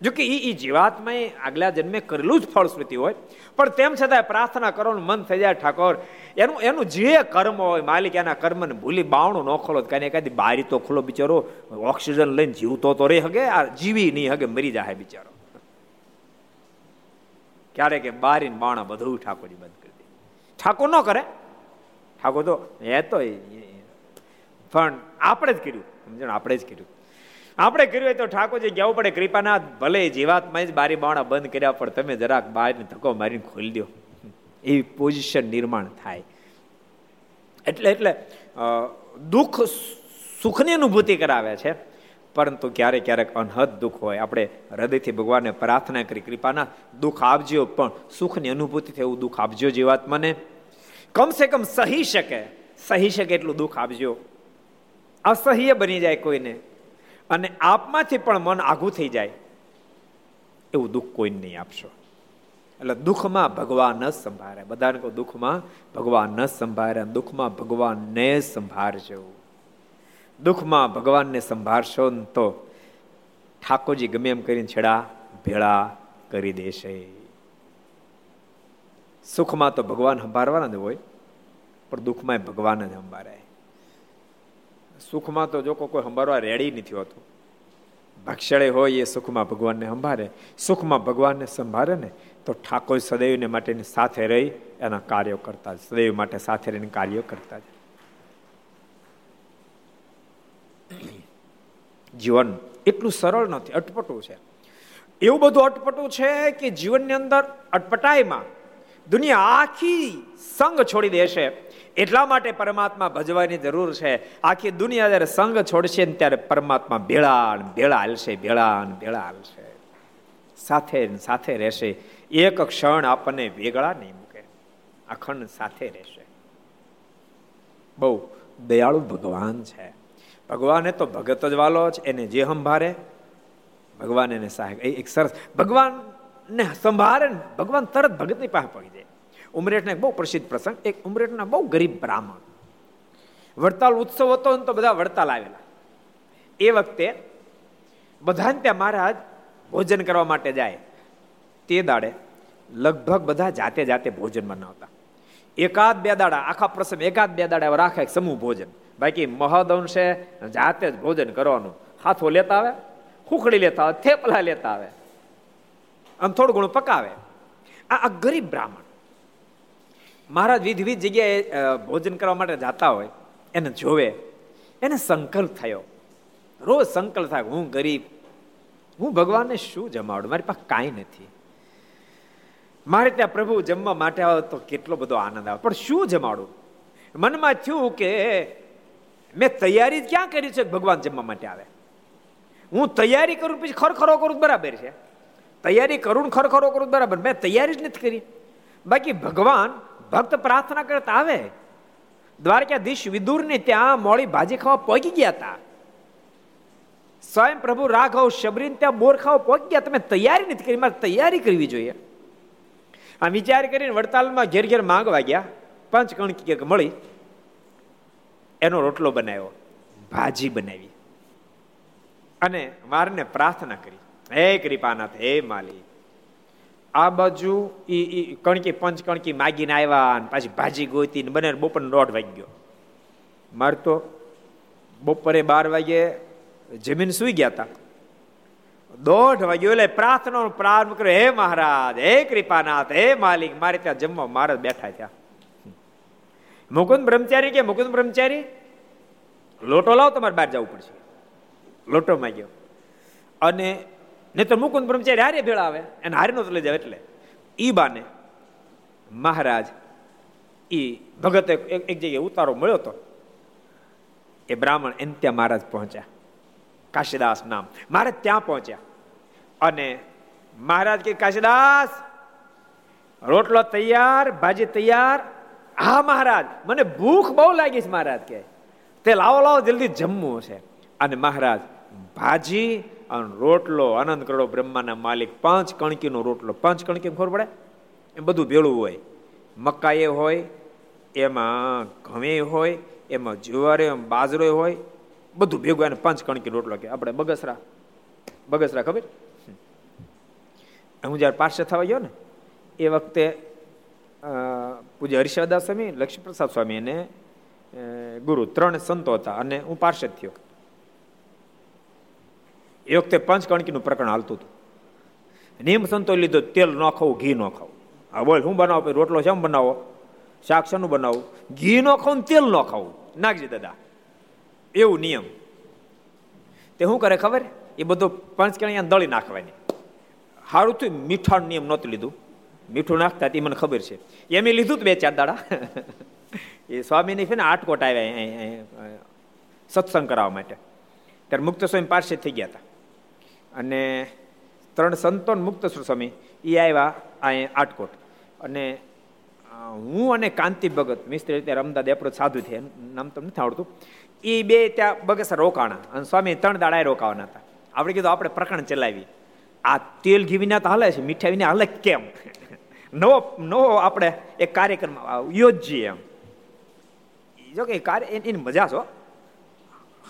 જો કે એ જીવાત્માએ આગલા જન્મે કરેલું જ ફળશ્રુતિ હોય, પણ તેમ છતાં પ્રાર્થના કરવાનું મન થઈ જાય ઠાકોર. એનું એનું જે કર્મ હોય, માલિક એના કર્મને ભૂલી બાવણું ન ખોલો કાંઈ એકાદી બારી તો ખુલ્લો બિચારો. ઓક્સિજન લઈને જીવતો તો રહી હગે, આ જીવી નહીં હગે, મરી જાય બિચારો. ક્યારેક કે બારી બાણા બધું ઠાકોરજી બંધ કરી દે. ઠાકોર ન કરે. ઠાકોર તો એ. તો પણ આપણે જ કર્યું. સમજણ? આપણે જ કર્યું. આપણે કર્યું હોય તો ઠાકોરજી જવું પડે કૃપાના ભલે જીવાતમાં જ બારી બાણા બંધ કર્યા, પણ તમે જરાક બહારને ધક્કો મારીને ખોલી દો. એવી પોઝિશન નિર્માણ થાય. એટલે એટલે દુઃખ સુખની અનુભૂતિ કરાવે છે. પરંતુ ક્યારેક ક્યારેક અનહદ દુઃખ હોય. આપણે હૃદયથી ભગવાનને પ્રાર્થના કરી કૃપાના દુઃખ આપજો, પણ સુખની અનુભૂતિ થાય એવું દુઃખ આપજો જીવાત્માને. કમસે કમ સહી શકે. સહી શકે એટલું દુઃખ આપજો. અસહ્ય બની જાય કોઈને. અને આપમાંથી પણ મન આઘું થઈ જાય. એવું દુઃખ કોઈને નહીં આપશો. એટલે દુઃખમાં ભગવાન જ સંભાળે. બધાને કહું, દુઃખમાં ભગવાન ન સંભાળે દુઃખમાં ભગવાનને સંભાળજો. દુઃખમાં ભગવાનને સંભાળશો ને તો ઠાકોરજી ગમે એમ કરીને છેડા ભેળા કરી દેશે. સુખમાં તો ભગવાન સંભાળવાના જ હોય, પણ દુઃખમાં ભગવાન જ સંભાળે. સુખમાં તો જો કોઈ સંભાળવા રેડી નથી હોતું ભક્ષળે હોય એ સુખમાં ભગવાનને સંભાળે, સુખમાં ભગવાનને સંભાળે ને તો ઠાકોર સદૈવને માટેની સાથે રહી એના કાર્યો કરતા સદૈવ માટે સાથે રહીને કાર્યો કરતા જીવન એટલું સરળ નથી, અટપટું છે. એવું બધું અટપટું છે કે જીવનની અંદર અટપટાઈમાં દુનિયા આખી સંગ છોડી દેશે એટલા માટે પરમાત્મા ભજવાની જરૂર છે. આખી દુનિયા જ્યારે સંગ છોડશે ને ત્યારે પરમાત્મા ભેળા ભેળા હાલશે ભેળા ભેળા હાલશે. સાથે સાથે રહેશે. એક ક્ષણ આપણને વેગળા નહીં મૂકે. અખંડ સાથે રહેશે. બહુ દયાળુ ભગવાન છે. ભગવાને તો ભગત જ વાલો છે. એને જે હંભારે ભગવાન એને સહાય એક સરસ ભગવાન ને સંભારે ભગવાન તરત ભગતની પાસે પડી જાય. ઉમરેઠના એક બહુ પ્રસિદ્ધ પ્રસંગ, એક ઉમરેઠના બહુ ગરીબ બ્રાહ્મણ. વડતાલ ઉત્સવ હતો ને તો બધા વડતાલ આવેલા. એ વખતે બધાને ત્યાં મહારાજ ભોજન કરવા માટે જાય. તે દાડે લગભગ બધા જાતે જાતે ભોજન બનાવતા. એકાદ બે દાડા, આખા પ્રસંગ એકાદ બે દાડા રાખે સમૂહ ભોજન. બાકી મહદ અંશે જાતે જ ભોજન કરવાનું. હાથો લેતા આવે, ખુખડી લેતા આવે, થેપલા લેતા આવે. અને થોડું ઘણું પકાવે. આ ગરીબ બ્રાહ્મણ. મહારાજ વિધ વિધ જગ્યાએ ભોજન કરવા માટે જતા હોય, એને જોવે, એને સંકલ્પ થયો. રોજ સંકલ્પ થાય, હું ગરીબ. હું ભગવાનને શું જમાડું? મારી પાસે કાંઈ નથી. મારે ત્યાં પ્રભુ જમવા માટે આવે તો કેટલો બધો આનંદ આવે. પણ શું જમાડું? મનમાં થયું કે મેં તૈયારી ક્યાં કરી છે? ભગવાન જમવા માટે આવે. હું તૈયારી કરું, પછી ખરખરો કરું, બરાબર છે. તૈયારી કરું ખરખરો કરું, બરાબર. મેં તૈયારી જ નથી કરી. બાકી ભગવાન ભક્ત પ્રાર્થના કરતા આવે. દ્વારકાધીશ વિદુરને ત્યાં મોડી ભાજી ખાવા પહોંચી ગયા હતા. સ્વયં પ્રભુ રાઘવ, શબરીને ત્યાં બોર ખાવા પહોંચી ગયા. તમે તૈયારી નથી કરી, મારે તૈયારી કરવી જોઈએ. આ વિચાર કરીને વડતાલમાં ઘેર ઘેર માંગવા ગયા. પંચ કણકી કે મળી. એનો રોટલો બનાવ્યો. ભાજી બનાવી. અને મારને પ્રાર્થના કરી. હે કૃપાનાથ, હે માલી આ બાજુ ઈ કણકી, પંચ કણકી માગીને આવ્યા ને પાછી ભાજી ગોતી બને બપોર દોઢ વાગ્યો. ગયો મારે તો બપોરે બાર વાગે જમીન સુઈ ગયા હતા દોઢ વાગ્યો એટલે પ્રાર્થના પ્રારંભ કર્યો. હે મહારાજ, હે કૃપાનાથ, હે માલિક, મારે ત્યાં જમવા મહારાજ બેઠા ત્યાં મુકુંદ બ્રહ્મચારી કે મુકુંદ બ્રહ્મચારી? લોટો લાવ, તમારે બહાર જવું પડશે. લોટો માગ્યો. અને નહીં તો મુકુંદ બ્રહ્મચારી હારે ભેળા આવે, એને હારે નો લઈ જાય એટલે. ઈ બાને મહારાજ ઈ ભગત એક જગ્યાએ ઉતારો મળ્યો તો એ બ્રાહ્મણ એને ત્યાં મહારાજ પહોંચ્યા. કાશીદાસ નામ. મહારાજ ત્યાં પહોંચ્યા. અને મહારાજ કે કાશીદાસ, રોટલો તૈયાર, ભાજી તૈયાર? હા મહારાજ, મને ભૂખ બહુ લાગી છે મહારાજ કે. તે લાવો લાવો જલ્દી જમવું છે અને મહારાજ, ભાજી અને રોટલો, આનંદ કરડો બ્રહ્માના માલિક. પાંચ કણકીનો રોટલો. પાંચ કણકી ખબર પડે? એ બધું ભેળું હોય. મકાઈ હોય, એમાં ઘમે હોય, એમાં જુવારે બાજરો હોય. બધું ભેગું એને પાંચ કણકી રોટલો કે આપણે બગસરા. બગસરા ખબર? હું જયારે પાર્ષદ થવા ગયો ને, એ વખતે પૂજ્ય હરિશાદાસ સ્વામી, લક્ષ્મીપ્રસાદ સ્વામી અને ગુરુ ત્રણ સંતો હતા અને હું પાર્ષદ થયો. એ વખતે પાંચ કણકીનું પ્રકરણ હાલતું હતું. નિયમ સંતો લીધો તેલ ન ખાવું, ઘી ન ખાવું. આ બોલ શું બનાવો? રોટલો શેમ બનાવો? શાક શાનું બનાવું? ઘી ન ખાવું તેલ ન ખાવું. નાખજે દાદા. એવું નિયમ. તે શું કરે ખબર? એ બધું પંચ કણિયા દળી નાખવાની. સારું થયું, મીઠાનું નિયમ નહોતું લીધું. મીઠું નાખતા એ મને ખબર છે. એમ લીધું બે ચાર દાડા. એ સ્વામીની છે ને આટકોટ આવ્યા સત્સંગ કરાવવા માટે. ત્યારે મુક્ત સ્વયં પારસે થઈ ગયા હતા. અને ત્રણ સંતોન મુક્ત સ્વામી એ આવ્યા અહીંયા આટકોટ. અને હું અને કાંતિ ભગત, મિસ્ત્રી રીતે રમદા દેપરો સાધુ છે નામ તો નથી આવડતું એ બે ત્યાં બગસર રોકાણા, અને સ્વામી ત્રણ દાડા રોકાવાના હતા. આપણે કીધું આપણે પ્રકરણ ચલાવી આ તેલ ઘી વિના તો હાલે છે, મીઠાઈ વિના હાલે કેમ? નવો નવો આપણે એક કાર્યક્રમ યોજીએ એમ. જો કે કાર્ય એની મજા છો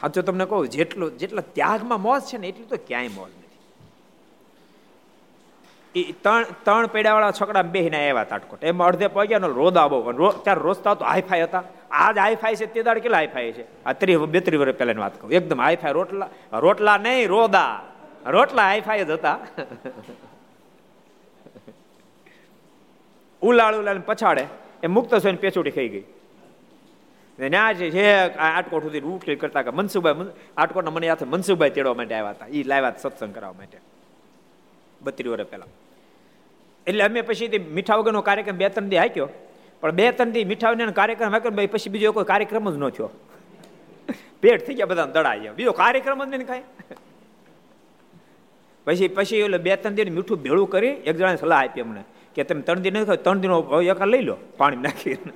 સાચું તમને કહું, જેટલું જેટલા ત્યાગમાં મોજ છે ને, એટલી તો ક્યાંય મોજ નથી. એ ત્રણ ત્રણ પેડાવાળા છોકરા બેહીને આવ્યા તાટકોટ. એમાં અડધે પગ્યા રોદા બહુ ત્યારે રોજતા તો હાઈફાઈ હતા. આજ હાઈફાઈ છે, તે દાડ કેટલા હાઈફાઈ છે? આ ત્રીસ બેત્રીસ વર્ષ પહેલાની વાત કહું. એકદમ હાઈફાઈ, રોટલા રોટલા નહીં, રોદા. રોટલા હાઈફાઈ જ હતા. ઉલાળ ઉલાળ પછાડે. એ મુક્ત થઈને પેચોટી ખાઈ ગઈ. ન્યા છે આટકોટ સુધી ઉઠી કરતા કે મનસુભાઈ આટકોટના મને યાદ મનસુભાઈ તેડવા માટે આવ્યા હતા. એ લાવ્યા સત્સંગ કરવા માટે. બત્રી વર્ષ પહેલા. એટલે અમે પછી તે મીઠા વગરનો કાર્યક્રમ બે ત્રણ દી હાક્યો પણ બે ત્રણ દી મીઠા વગરનો કાર્યક્રમ હાક્યો પછી બીજો કોઈ કાર્યક્રમ જ ન થયો. પેટ થઈ ગયા બધા દડા ગયા. બીજો કાર્યક્રમ જ નહીં કાંઈ. પછી પછી એટલે બે ત્રણ દિન મીઠું ભેળું કરી એક જણાને સલાહ આપી અમને કે તમે ત્રણ દિન નથી ત્રણ દિનો એક લઈ લો, પાણી નાખીને.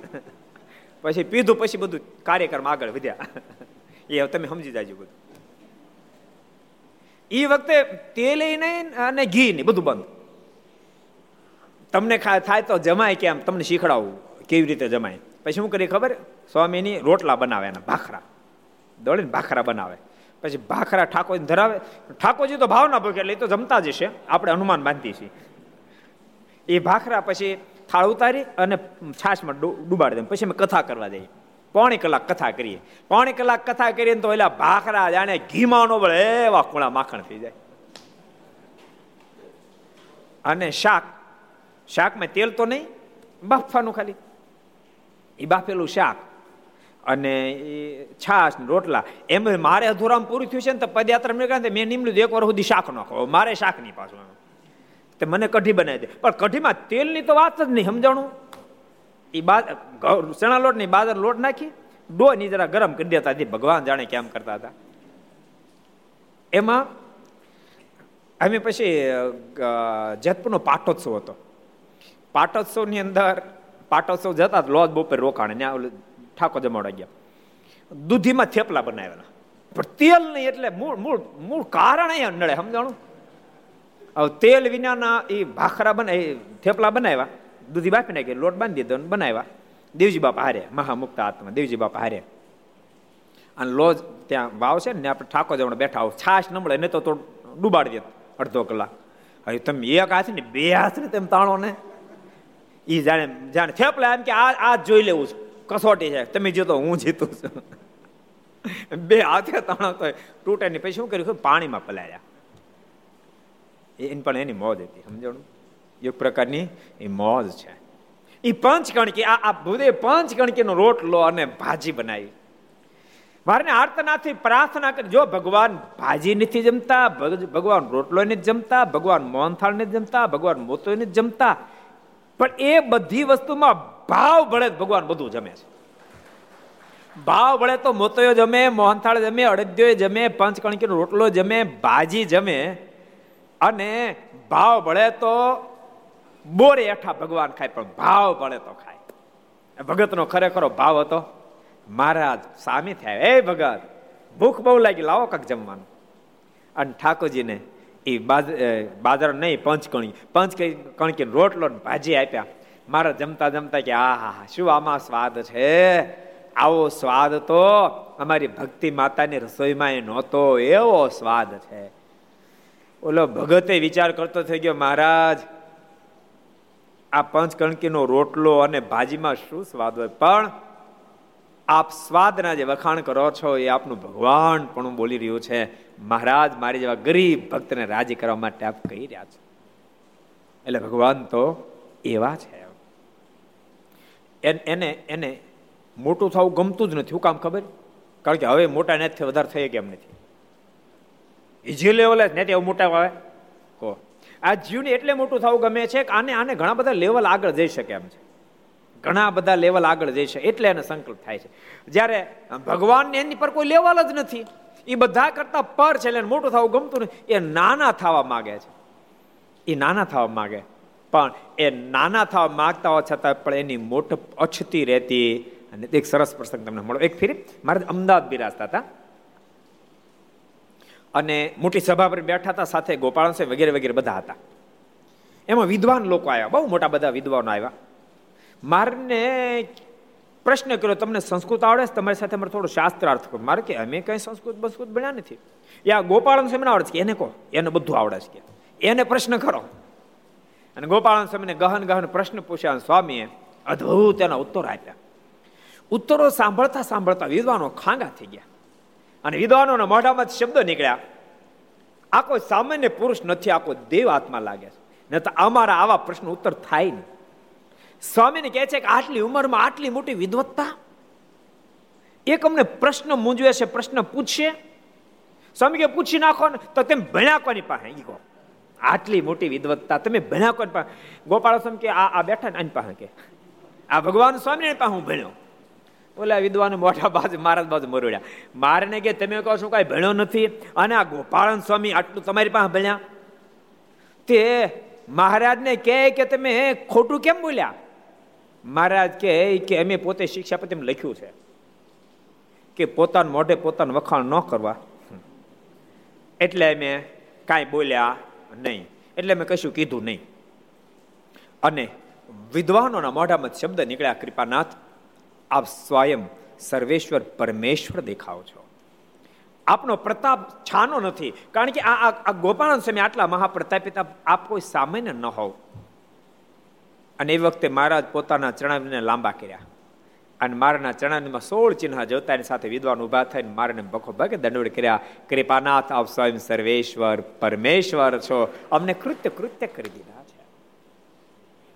પછી પીધું, પછી બધું કાર્યક્રમ આગળ વધ્યા. એ તમે સમજી જાજો બધું. એ વખતે તેલ નહીં અને ઘી નહીં બધું બંધ. તમને થાય તો જમાય કેમ, તમને શીખડાવું કેવી રીતે જમાય. પછી શું કરી ખબર? સ્વામીની રોટલા બનાવે એના, ભાખરા. દોડીને ભાખરા બનાવે. પછી ભાખરા ઠાકોર ધરાવે. ઠાકોરજી તો ભાવના ભોગે, એટલે તો જમતા જ છે આપણે અનુમાન બાંધીએ છીએ. એ ભાખરા પછી થાળ ઉતારી અને છાશમાં ડુબાડી દે. પછી અમે કથા કરવા જઈએ. પોણી કલાક કથા કરીએ. પોણી કલાક કથા કરીએ તો એલા ભાખરા જાણે ઘીમાં નો એવા કુણા માખણ થઈ જાય. અને શાક. શાકમાં તેલ તો નહીં, બાફવાનું ખાલી. એ બાફેલું શાક અને છાશ રોટલા. એમ મારે અધૂરામ પૂરું થયું છે ને તો પદયાત્રા નીકળ્યા મેં નીમલું એક વાર સુધી શાક નાખો મારે શાક નહીં પાછું તે મને કઢી બનાવી દે. પણ કઢીમાં તેલની તો વાત જ નહીં, સમજાણું? એ બા ચણા લોટની બાદર લોટ નાખી ડો ની જરા ગરમ કરી દેતા ભગવાન જાણે કેમ કરતા હતા. એમાં, અમે પછી જેતપુરનો પાટોત્સવ હતો. પાટોત્સવની અંદર, પાટોત્સવ જતા લોજ બપોર રોકાણ ત્યાં ઓલું ઠાકો જમાડા ગયા. દૂધીમાં થેપલા બનાવેલા. પણ તેલ નહીં એટલે મૂળ મૂળ મૂળ કારણ અહીંયા નડે, સમજાણું? હવે તેલ વિનાના એ ભાખરા બનાવી થેપલા બનાવ્યા દૂધી બાફી નાખી, લોટ બાંધી દીધો બનાવ્યા દેવજી બાપા હારે, મહામુક્ત આત્મા, દેવજી બાપા હારે. અને લોજ ત્યાં વાવ છે ને આપણે ઠાકોર જમણે બેઠા આવો છાશ ન મળે નહીં તો ડૂબાડી દે અડધો કલાક. હવે તમે એક હાથ ને બે હાથ ને તેમ તાણો ને. એ જાણે જાણે થેપલા એમ કે આ આ જોઈ લેવું છું. કસોટી છે. તમે જીતો હું જીતું છું. બે હાથે તાણો તો તૂટે ને પછી શું કર્યું પાણીમાં પલાળ્યા. એની પણ એની મોજ હતી, સમજણું? એક પ્રકારની એ મોજ છે. એ પંચ કણકી, આ આ ભૂદે પંચ કણકીનો રોટલો અને ભાજી બનાવી. મારે આર્તનાથી પ્રાર્થના કરી, જો ભગવાન ભાજી નથી જમતા ભગવાન રોટલો નથી જમતા, ભગવાન મોહનથાળ નથી જમતા, ભગવાન મોતો નથી જમતા, પણ એ બધી વસ્તુમાં ભાવ ભળે ભગવાન બધું જમે છે. ભાવ ભળે તો મોતોયો જમે, મોહનથાળ જમે અડદ્યો જમે, પંચ કણકીનો રોટલો જમે, ભાજી જમે અને ભાવ ભળે તો બોરે એઠા ભગવાન ખાય, પણ ભાવ ભળે તો ખાય. ભગતનો ખરેખરો ભાવ હતો. મહારાજ સામે થયા. એ ભગત, ભૂખ બહુ લાગી, લાવો કાંક જમવાનું. અને ઠાકોરજીને એ બાજર નહીં, પંચકણી પંચ કણકી રોટલો ભાજી આપ્યા. મારા જમતા જમતા કે, આ હા, શું આમાં સ્વાદ છે? આવો સ્વાદ તો અમારી ભક્તિ માતાની રસોઈમાં એ નહોતો, એવો સ્વાદ છે. ઓલો ભગતે વિચાર કરતો થઈ ગયો, મહારાજ, આ પંચકણકીનો રોટલો અને ભાજીમાં શું સ્વાદ હોય? પણ આપ સ્વાદના જે વખાણ કરો છો, એ આપનું ભગવાન પણ બોલી રહ્યું છે. મહારાજ, મારી જેવા ગરીબ ભક્તને રાજી કરવા માટે આપ કહી રહ્યા છો. એટલે ભગવાન તો એવા છે. એને એને મોટું થવું ગમતું જ નથી. હું કામ ખબર? કારણ કે હવે મોટા નથી વધારે થઈ કેમ નથી? એ લેવલ જ નથી એવું મોટા આવે કહો. આ જીવને એટલે મોટું થવું ગમે છે કે આને આને ઘણા બધા લેવલ આગળ જઈ શકે એમ છે. ઘણા બધા લેવલ આગળ જઈ શકે એટલે એને સંકલ્પ થાય છે. જ્યારે ભગવાનને એની પર કોઈ લેવલ જ નથી એ બધા કરતા પર છે એટલે મોટું થવું ગમતું નથી. એ નાના થવા માગે છે. એ નાના થવા માગે. પણ એ નાના થવા માગતા હોવા છતાં પણ એની મોટ અછતી રહેતી. અને એક સરસ પ્રસંગ તમને મળો. એક ફેરી મારે અમદાવાદ બિરાજતા હતા. અને મોટી સભા પર બેઠા હતા, સાથે ગોપાલ વગેરે વગેરે બધા હતા. એમાં વિદ્વાન લોકો આવ્યા, બહુ મોટા બધા વિદ્વાનો આવ્યા. મારને પ્રશ્ન કર્યો, તમને સંસ્કૃત આવડે છે? તમારી સાથે અમારે થોડું શાસ્ત્રાર્થ કરો મારે કે, અમે કઈ સંસ્કૃત સંસ્કૃત ભણ્યા નથી. યા ગોપાળન સ્વામીને આવડે છે? એને કહો એને બધું આવડે છે. કે એને પ્રશ્ન કરો. અને ગોપાળન સ્વામીને ગહન ગહન પ્રશ્ન પૂછ્યા સ્વામીએ અદ્ભુત એના ઉત્તર આપ્યા. ઉત્તરો સાંભળતા સાંભળતા વિદ્વાનો ખાંગા થઈ ગયા. અને વિદ્વાનોના મોઢામાં શબ્દો નીકળ્યા. આ કોઈ સામાન્ય પુરુષ નથી આ કોઈ દેવ આત્મા લાગે છે. ને તો અમારા આવા પ્રશ્ન ઉત્તર થાય નહીં. સ્વામીને કહે છે કે આટલી ઉંમરમાં આટલી મોટી વિદવત્તા? એક અમને પ્રશ્ન મૂંઝવે છે, પ્રશ્ન પૂછશે સ્વામી કે પૂછી નાખો ને તો તેમ ભણ્યા કોની પાસે ઈ કહો આટલી મોટી વિદવત્તા, તમે ભણ્યા કોની પાસે. ગોપાલ સ્વામી કે આ બેઠા ને આની પાસે કે. આ ભગવાન સ્વામી પાસે હું ભણ્યો. ઓલા વિદ્વાન મોટા બાજુ મહારાજ બાજુ મરોડ્યા. મારને કે તમે કહો છો, કાંઈ ભણ્યો નથી? અને આ ગોપાળન સ્વામી આટલું તમારી પાસે ભણ્યા? તે મહારાજને કહે કે તમે ખોટું કેમ બોલ્યા? મહારાજ કહે કે અમે પોતે શિક્ષા શિક્ષાપતિ લખ્યું છે કે પોતાના મોઢે પોતાનું વખાણ ન કરવા. એટલે અમે કાંઈ બોલ્યા નહીં. એટલે મેં કશું કીધું નહીં. અને વિદ્વાનોના મોઢામાં શબ્દ નીકળ્યા, કૃપાનાથ. આપ સ્વયં સર્વેશ્વર પરમેશ્વર દેખાવ છો. આપનો પ્રતાપ છાનો નથી. કારણ કે આ આ ગોપાલ સમય આટલા મહાપ્રતાપિત આપ કોઈ સામાન્ય ન હોવ. અને એ વખતે મહારાજ પોતાના ચણાવીને લાંબા કર્યા. અને મારાના ચણાનીમાં સોળ ચિહ્ન જોતા એની સાથે વિદ્વાન ઊભા થઈને મારાને બખો ભાગે દંડવડ કર્યા. કૃપાનાથ, આપ સ્વયં સર્વેશ્વર પરમેશ્વર છો. અમને કૃત્ય કૃત્ય કરી દીધા.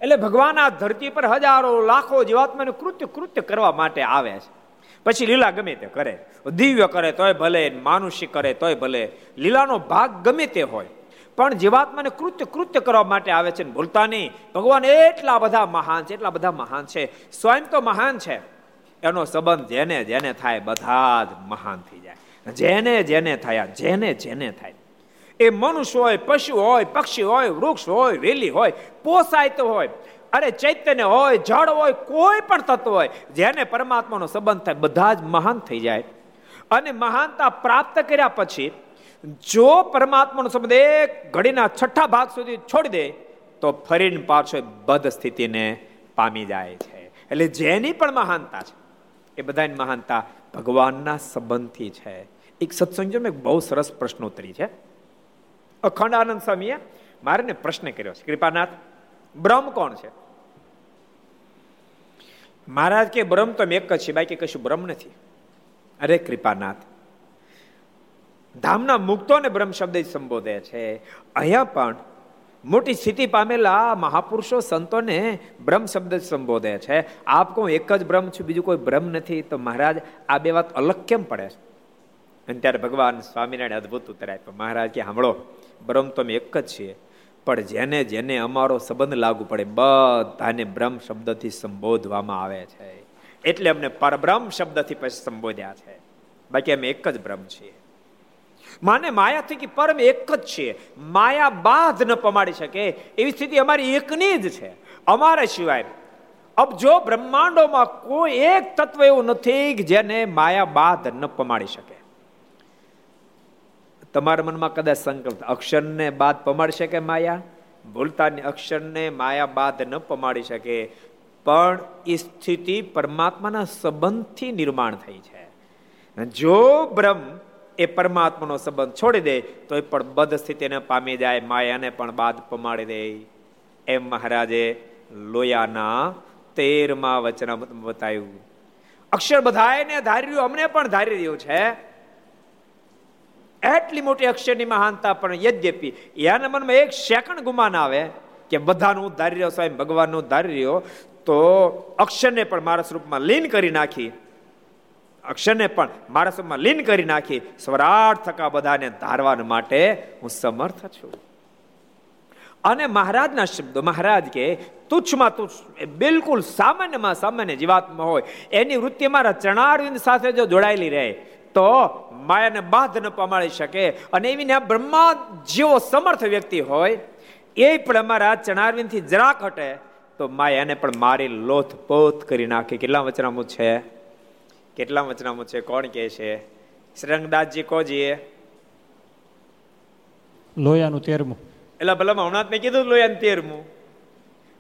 એટલે ભગવાન આ ધરતી પર હજારો, લાખો જીવાત્માને કૃત્ય કૃત્ય કરવા માટે આવે છે. પછી લીલા ગમે તે કરે. દિવ્ય કરે તોય ભલે, માનુષી કરે તોય ભલે. લીલાનો ભાગ ગમે તે હોય. પણ જીવાત્માને કૃત્ય કૃત્ય કરવા માટે આવે છે ભૂલતા નહીં. ભગવાન એટલા બધા મહાન છે, એટલા બધા મહાન છે. સ્વયં તો મહાન છે. એનો સંબંધ જેને જેને થાય બધા જ મહાન થઈ જાય. જેને જેને થયા, જેને જેને થાય. એ મનુષ્ય હોય, પશુ હોય, પક્ષી હોય, વૃક્ષ હોય, વેલી હોય, પોસાય તો હોય. અરે ચૈતન્ય હોય, જળ હોય, કોઈ પણ તત્વ હોય, જેને પરમાત્માનો સંબંધ થાય, બધા જ મહાન થઈ જાય. અને મહાનતા પ્રાપ્ત કર્યા પછી, જો પરમાત્માનો સંબંધ એક ઘડીના છઠ્ઠા ભાગ સુધી છોડી દે, તો ફરીને પાછો બદ સ્થિતિને પામી જાય છે. એટલે જેની પણ મહાનતા છે, એ બધાની મહાનતા ભગવાનના સંબંધથી છે. એક સત્સંગમાં એક બહુ સરસ પ્રશ્નોત્તરી છે. અખંડ આનંદ સ્વામીએ મારે પ્રશ્ન કર્યો છે. કૃપાનાથ, બ્રહ્મ કોણ છે? મહારાજ કે બ્રહ્મ તો એક જ છે, બાકી કશું બ્રહ્મ નથી. અરે કૃપાનાથ, ધામના મુક્તોને બ્રહ્મ શબ્દ સંબોધે છે. અહીંયા પણ મોટી સ્થિતિ પામેલા મહાપુરુષો સંતોને બ્રહ્મ શબ્દ સંબોધે છે. આપ કહું, એક જ બ્રહ્મ છું, બીજું કોઈ બ્રહ્મ નથી. તો મહારાજ, આ બે વાત અલગ કેમ પડે છે? અને ત્યારે ભગવાન સ્વામિનારાયણ અદભુત ઉતરાય આપ્યો. મહારાજ કે સાંભળો બ્રહ્મ તો અમે એક જ છીએ, પણ જેને જેને અમારો સંબંધ લાગુ પડે, બધાને બ્રહ્મ શબ્દથી સંબોધવામાં આવે છે. એટલે અમને પરબ્રહ્મ શબ્દથી પછી સંબોધ્યા છે. બાકી અમે એક જ બ્રહ્મ છીએ. માને માયાથી કે પરમ એક જ છીએ. માયા બાધ ન પમાડી શકે એવી સ્થિતિ અમારી એકની જ છે. અમારા સિવાય, અબ જો બ્રહ્માંડોમાં કોઈ એક તત્વ એવું નથી જેને માયા બાધ ન પમાડી શકે. તમારા મનમાં કદાચ સંકલ્પ અક્ષરને બાદ પમાડી શકે માયા? ભૂલતાની અક્ષરને માયા બાદ ન પમાડી શકે. પણ એ સ્થિતિ પરમાત્માના સંબંધથી નિર્માણ થઈ છે. જો બ્રહ્મ એ પરમાત્માનો સંબંધ છોડી દે તો એ પણ બદ સ્થિતિને પામી જાય, માયાને પણ બાદ પમાડી દે. એમ મહારાજે લોયાના તેરમાં વચન બતાવ્યું. અક્ષર બધાને ધારી રહ્યું અમને પણ ધારી રહ્યું છે. એટલી મોટી અક્ષરની મહાનતા પણ યદ્યપી. એના મનમાં એક સેકન્ડ ગુમાન આવે કે બધાનું ધારી રહ્યો સ્વયં ભગવાનનું ધારી રહ્યો, તો અક્ષરને પણ મારા સ્વરૂપમાં લીન કરી નાખી. અક્ષરને પણ મારા સ્વરૂપમાં લીન કરી નાખી. સ્વરાટ થકા બધાને ધારવા માટે હું સમર્થ છું. અને મહારાજના શબ્દો, મહારાજ કે, તુચ્છમાં તુચ્છ બિલકુલ સામાન્યમાં સામાન્ય જીવાત્મા હોય. એની વૃત્તિ મારા ચણારવિંદ સાથે જો જોડાયેલી રહે, તો માયાને બાધ ન પમાડી શકે. અને એવી બ્રહ્મા જેવો સમર્થ વ્યક્તિ હોય એ પણ અમારા ચણારવિંદથી જરાક હટે તો માયાને પણ મારી લોથ પોત કરી નાખે. કેટલા વચનામું છે? કેટલા વચનામું છે? કોણ કે છે? શ્રંગદાસજી કોજીએ લોયાનું તેરમું. એટલે ભલે હમણાં મેં કીધું લોયાનું તેરમું.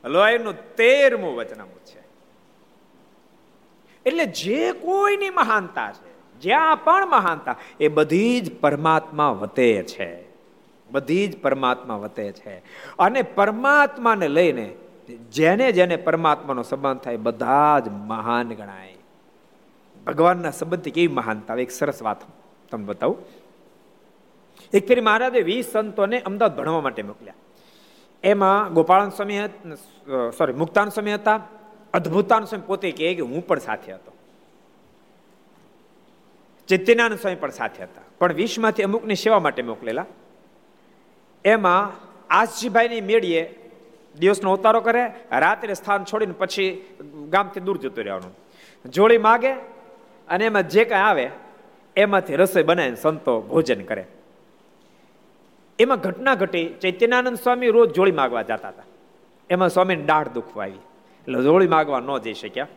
લોયાનું તેરમું વચનામું છે. એટલે જે કોઈની મહાનતા છે જ્યાં પણ મહાનતા, એ બધી જ પરમાત્મા વતે છે. બધી જ પરમાત્મા વતે છે. અને પરમાત્માને લઈને જેને જેને પરમાત્માનો સંબંધ થાય, બધા જ મહાન ગણાય. ભગવાનના સંબંધથી કેવી મહાનતા એક સરસ વાત તમને બતાવું. એક ફેરી મહારાજે વીસ સંતોને અમદાવાદ ભણવા માટે મોકલ્યા. એમાં ગોપાળન સ્વામી સોરી મુક્તાન સ્વામી હતા. અદભુતાન સ્વામી પોતે કહે કે હું પણ સાથે હતો. ચૈત્યનાનંદ સ્વામી પણ સાથે હતા. પણ વીસમાંથી અમુકની સેવા માટે મોકલેલા. એમાં આશજીભાઈની મેળીએ દિવસનો ઉતારો કરે, રાત્રે સ્થાન છોડીને પછી ગામથી દૂર જતું રહેવાનું. જોડી માગે અને એમાં જે કાંઈ આવે, એમાંથી રસોઈ બનાવીને સંતો ભોજન કરે. એમાં ઘટના ઘટી ચૈત્યનાનંદ સ્વામી રોજ જોડી માગવા જતા હતા. એમાં સ્વામીને દાઢ દુખવા આવી. એટલે જોડી માગવા ન જઈ શક્યા.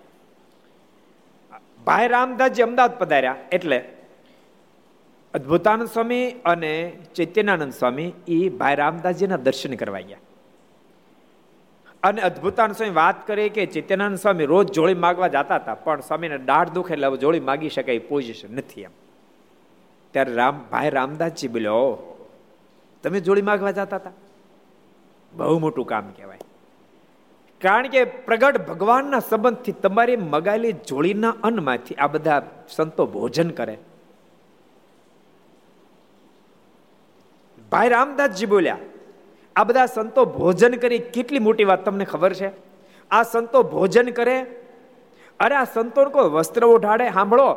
ભાઈ રામદાસજી અમદાવાદ પધાર્યા. એટલે અદભુતાનંદ સ્વામી અને ચૈત્યનાનંદ સ્વામી એ ભાઈ રામદાસજીના દર્શન કરવા ગયા અને અદભુતાનંદ સ્વામી વાત કરે કે ચૈત્યનાનંદ સ્વામી રોજ જોડી માગવા જતા હતા, પણ સ્વામીને દાઢ દુખે એટલે જોડી માગી શકાય પોઝિશન નથી એમ. ત્યારે રામ, ભાઈ રામદાસજી બોલ્યો તમે જોડી માગવા જતા હતા? બહુ મોટું કામ કહેવાય. કારણ કે પ્રગટ ભગવાનના સંબંધથી તમારી મગાયેલી જોડીના અન્નમાંથી આ બધા સંતો ભોજન કરે. ભાઈ રામદાસજી બોલ્યા, આ બધા સંતો ભોજન કરી કેટલી મોટી વાત તમને ખબર છે? આ સંતો ભોજન કરે? અરે આ સંતો કોઈ વસ્ત્ર ઓઢાડે? સાંભળો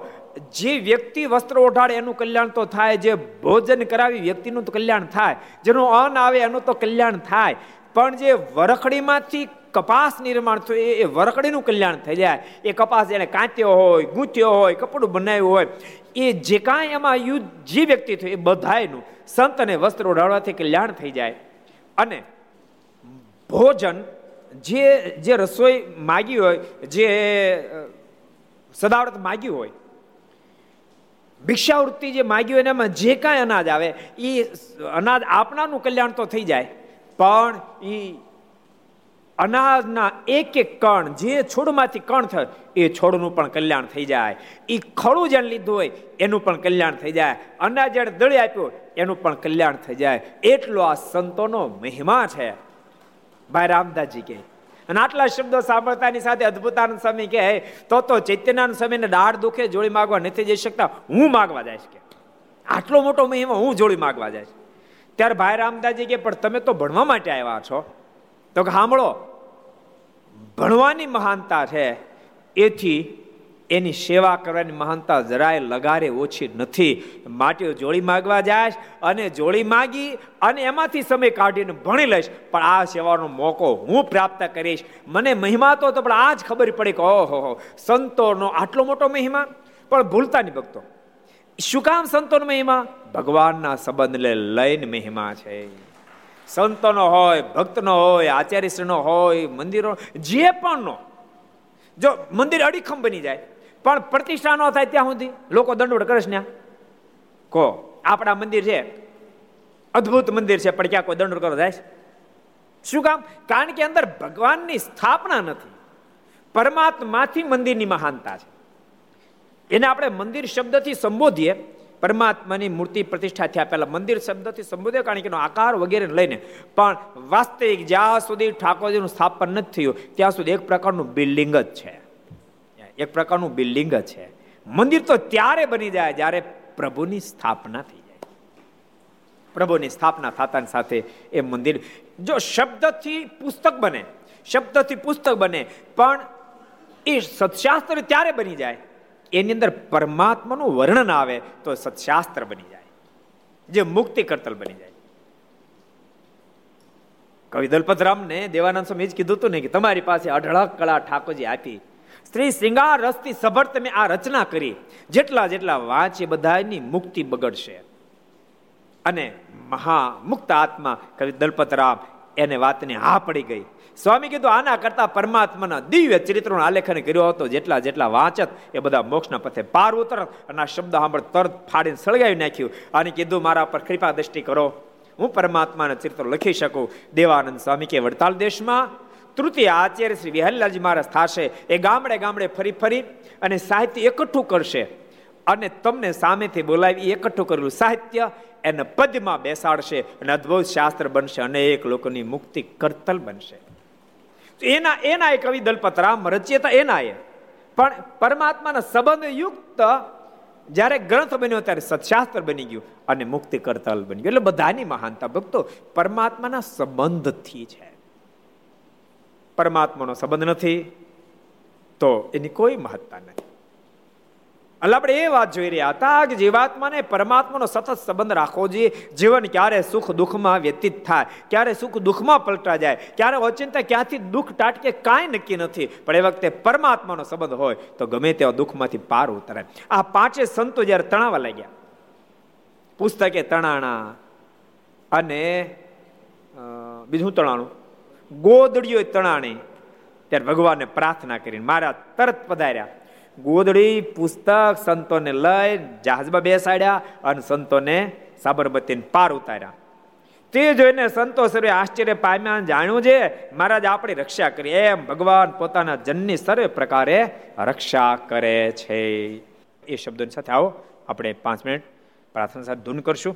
જે વ્યક્તિ વસ્ત્ર ઓઢાડે એનું કલ્યાણ તો થાય, જે ભોજન કરાવી વ્યક્તિનું તો કલ્યાણ થાય, જેનું અન્ન આવે એનું તો કલ્યાણ થાય. પણ જે વરખડીમાંથી કપાસ નિર્માણ થયું, એ વરકડીનું કલ્યાણ થઈ જાય. એ કપાસ એને કાંત્યો હોય ગૂંથ્યો હોય, કપડું બનાવ્યું હોય, એ જે કાંઈ એમાં યુદ્ધ જે વ્યક્તિ થયું, એ બધાયનું સંત અને વસ્ત્ર ઓઢાડવાથી કલ્યાણ થઈ જાય. અને ભોજન જે જે રસોઈ માગી હોય, જે સદાવર્ત માગ્યું હોય, ભિક્ષાવૃત્તિ જે માગી હોય એમાં જે કાંઈ અનાજ આવે એ અનાજ આપનાનું કલ્યાણ તો થઈ જાય, પણ એ અનાજના એક એક કણ, જે છોડમાંથી કણ થયો, એ છોડનું પણ કલ્યાણ થઈ જાય. એ ખડું જેને લીધું હોય, એનું પણ કલ્યાણ થઈ જાય. અનાજ જેને દળી આપ્યું, એનું પણ કલ્યાણ થઈ જાય. એટલો આ સંતોનો મહિમા છે. ભાઈ રામદાસજી કહે. અને આટલા શબ્દો સાંભળતાની સાથે અદભુતાનંદ સ્વામી કહે, તો તો ચૈત્યનાનંદ સ્વામીને દાઢ દુખે જોડી માગવા નથી જઈ શકતા, હું માગવા જઈશ કે. આટલો મોટો મહિમા, હું જોડી માગવા જઈશ. ત્યારે ભાઈ રામદાસજી કે પણ તમે તો ભણવા માટે આવ્યા છો. તો કે સાંભળો ભણવાની મહાનતા છે, એથી એની સેવા કરવાની મહાનતા જરાય લગારે ઓછી નથી. માટે જોડી માગવા જાય અને જોડી માગી, અને એમાંથી સમય કાઢીને ભણી લઈશ. પણ આ સેવાનો મોકો હું પ્રાપ્ત કરીશ. મને મહિમા તો પણ આ જ ખબર પડે કે ઓહો, સંતોનો આટલો મોટો મહિમા? પણ ભૂલતા નહીં ભક્તો. શું કામ સંતોનો મહિમા? ભગવાનના સંબંધને લઈને મહિમા છે. સંતોનો હોય, ભક્તનો હોય, આચાર્યશ્રીનો હોય, મંદિરો, જે પણનો. જો મંદિર અડીખમ બની જાય, પણ પ્રતિષ્ઠા ન થાય ત્યાં સુધી લોકો દંડવડ કરે છે ને કો, આપણા મંદિર છે, અદ્ભુત મંદિર છે, પણ ક્યાં કોઈ દંડ કરો જાય શું કામ? કારણ કે અંદર ભગવાનની સ્થાપના નથી. પરમાત્માથી મંદિરની મહાનતા છે. એને આપણે મંદિર શબ્દથી સંબોધીએ પરમાત્માની મૂર્તિ પ્રતિષ્ઠા થયા પહેલા મંદિર શબ્દથી સંબોધ્યો કારણ કે આકાર વગેરે લઈને. પણ વાસ્તવિક જ્યાં સુધી ઠાકોરજીનું સ્થાપન નથી થયું, ત્યાં સુધી એક પ્રકારનું બિલ્ડિંગ જ છે. એક પ્રકારનું બિલ્ડિંગ જ છે. મંદિર તો ત્યારે બની જાય જ્યારે પ્રભુની સ્થાપના થઈ જાય. પ્રભુની સ્થાપના થતાની સાથે એ મંદિર, જો શબ્દથી પુસ્તક બને, શબ્દથી પુસ્તક બને, પણ એ સત્શાસ્ત્ર ત્યારે બની જાય એની અંદર પરમાત્માનું વર્ણન આવે તો સત્શાસ્ત્ર બની જાય. જે મુક્તિ કરતલ બની જાય. કવિ દલપતરામને દેવાનંદ સ્વામી જ કીધું હતું ને કે તમારી પાસે અઢળક કળા ઠાકોરજી આપી. સ્ત્રી શ્રૃંગાર રસથી સભર તમે આ રચના કરી. જેટલા જેટલા વાંચે બધાની મુક્તિ બગડશે. અને મહા મુક્ત આત્મા કવિ દલપતરામ એને વાતને હા પડી ગઈ. સ્વામી કીધું, આના કરતા પરમાત્માના દિવ્ય ચરિત્રનો આલેખન કર્યો હતો, જેટલા જેટલા વાંચત, એ બધા મોક્ષના પથે પાર ઉતરત અને આ શબ્દ સાંભળ તરત ફાડીને સળગાવી નાખ્યું. અને કીધું, મારા પર કૃપા દ્રષ્ટિ કરો, હું પરમાત્માના ચરિત્ર લખી શકું. દેવાનંદ સ્વામી કે, વડતાલ દેશમાં તૃતીય આચાર્ય શ્રી વિહલ્લાજી મહારાજ થશે. એ ગામડે ગામડે ફરી ફરી અને સાહિત્ય એકઠું કરશે. અને તમને સામેથી બોલાવી એકઠું કરેલું સાહિત્ય એને પદમાં બેસાડશે. અને અદભુત શાસ્ત્ર બનશે. અનેક લોકોની મુક્તિ કરતલ બનશે. એના એના એ કવિ દલપતરામ રચ્યતા એના એ. પણ પરમાત્માના સંબંધ યુક્ત જ્યારે ગ્રંથ બન્યો ત્યારે સત્શાસ્ત્ર બની ગયું અને મુક્તિ કરતાલ બની ગયું. એટલે બધાની મહાનતા ભક્તો પરમાત્માના સંબંધથી છે. પરમાત્માનો સંબંધ નથી તો એની કોઈ મહત્તા નથી. એટલે આપણે એ વાત જોઈ રહ્યા હતા કે જીવાત્માને પરમાત્માનો સતત સંબંધ રાખવો જોઈએ. જીવન ક્યારે સુખ દુઃખમાં વ્યતીત થાય, ક્યારે સુખ દુઃખમાં પલટા જાય, ક્યારે અચિંતા ક્યાંથી દુઃખ ટાટકે કાંઈ નક્કી નથી. પણ એ વખતે પરમાત્માનો સંબંધ હોય તો ગમે તેવા દુઃખમાંથી પાર ઉતરે. આ પાંચે સંતો જ્યારે તણાવા લાગ્યા, પુસ્તકે તણાણા અને બીજું તણાણું? ગોદડીઓ તણાણી. ત્યારે ભગવાનને પ્રાર્થના કરીને મારા તરત પધાર્યા. ગોદડી, પુસ્તક, સંતોને લઈ, જહાજમાં બેસાડ્યા અને સંતોને સાબરમતીને પાર ઉતાર્યા. તે જોઈને સંતો સર્વે આશ્ચર્ય પામ્યા જાણ્યું છે, મહારાજ, આપણી રક્ષા કરી. એમ ભગવાન પોતાના જનની સર્વે પ્રકારે રક્ષા કરે છે. એ શબ્દોની સાથે આવો, આપણે પાંચ મિનિટ પ્રાર્થના સાથે ધૂન કરશું.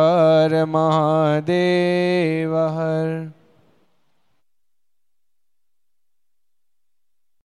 હર મહાદેવ હર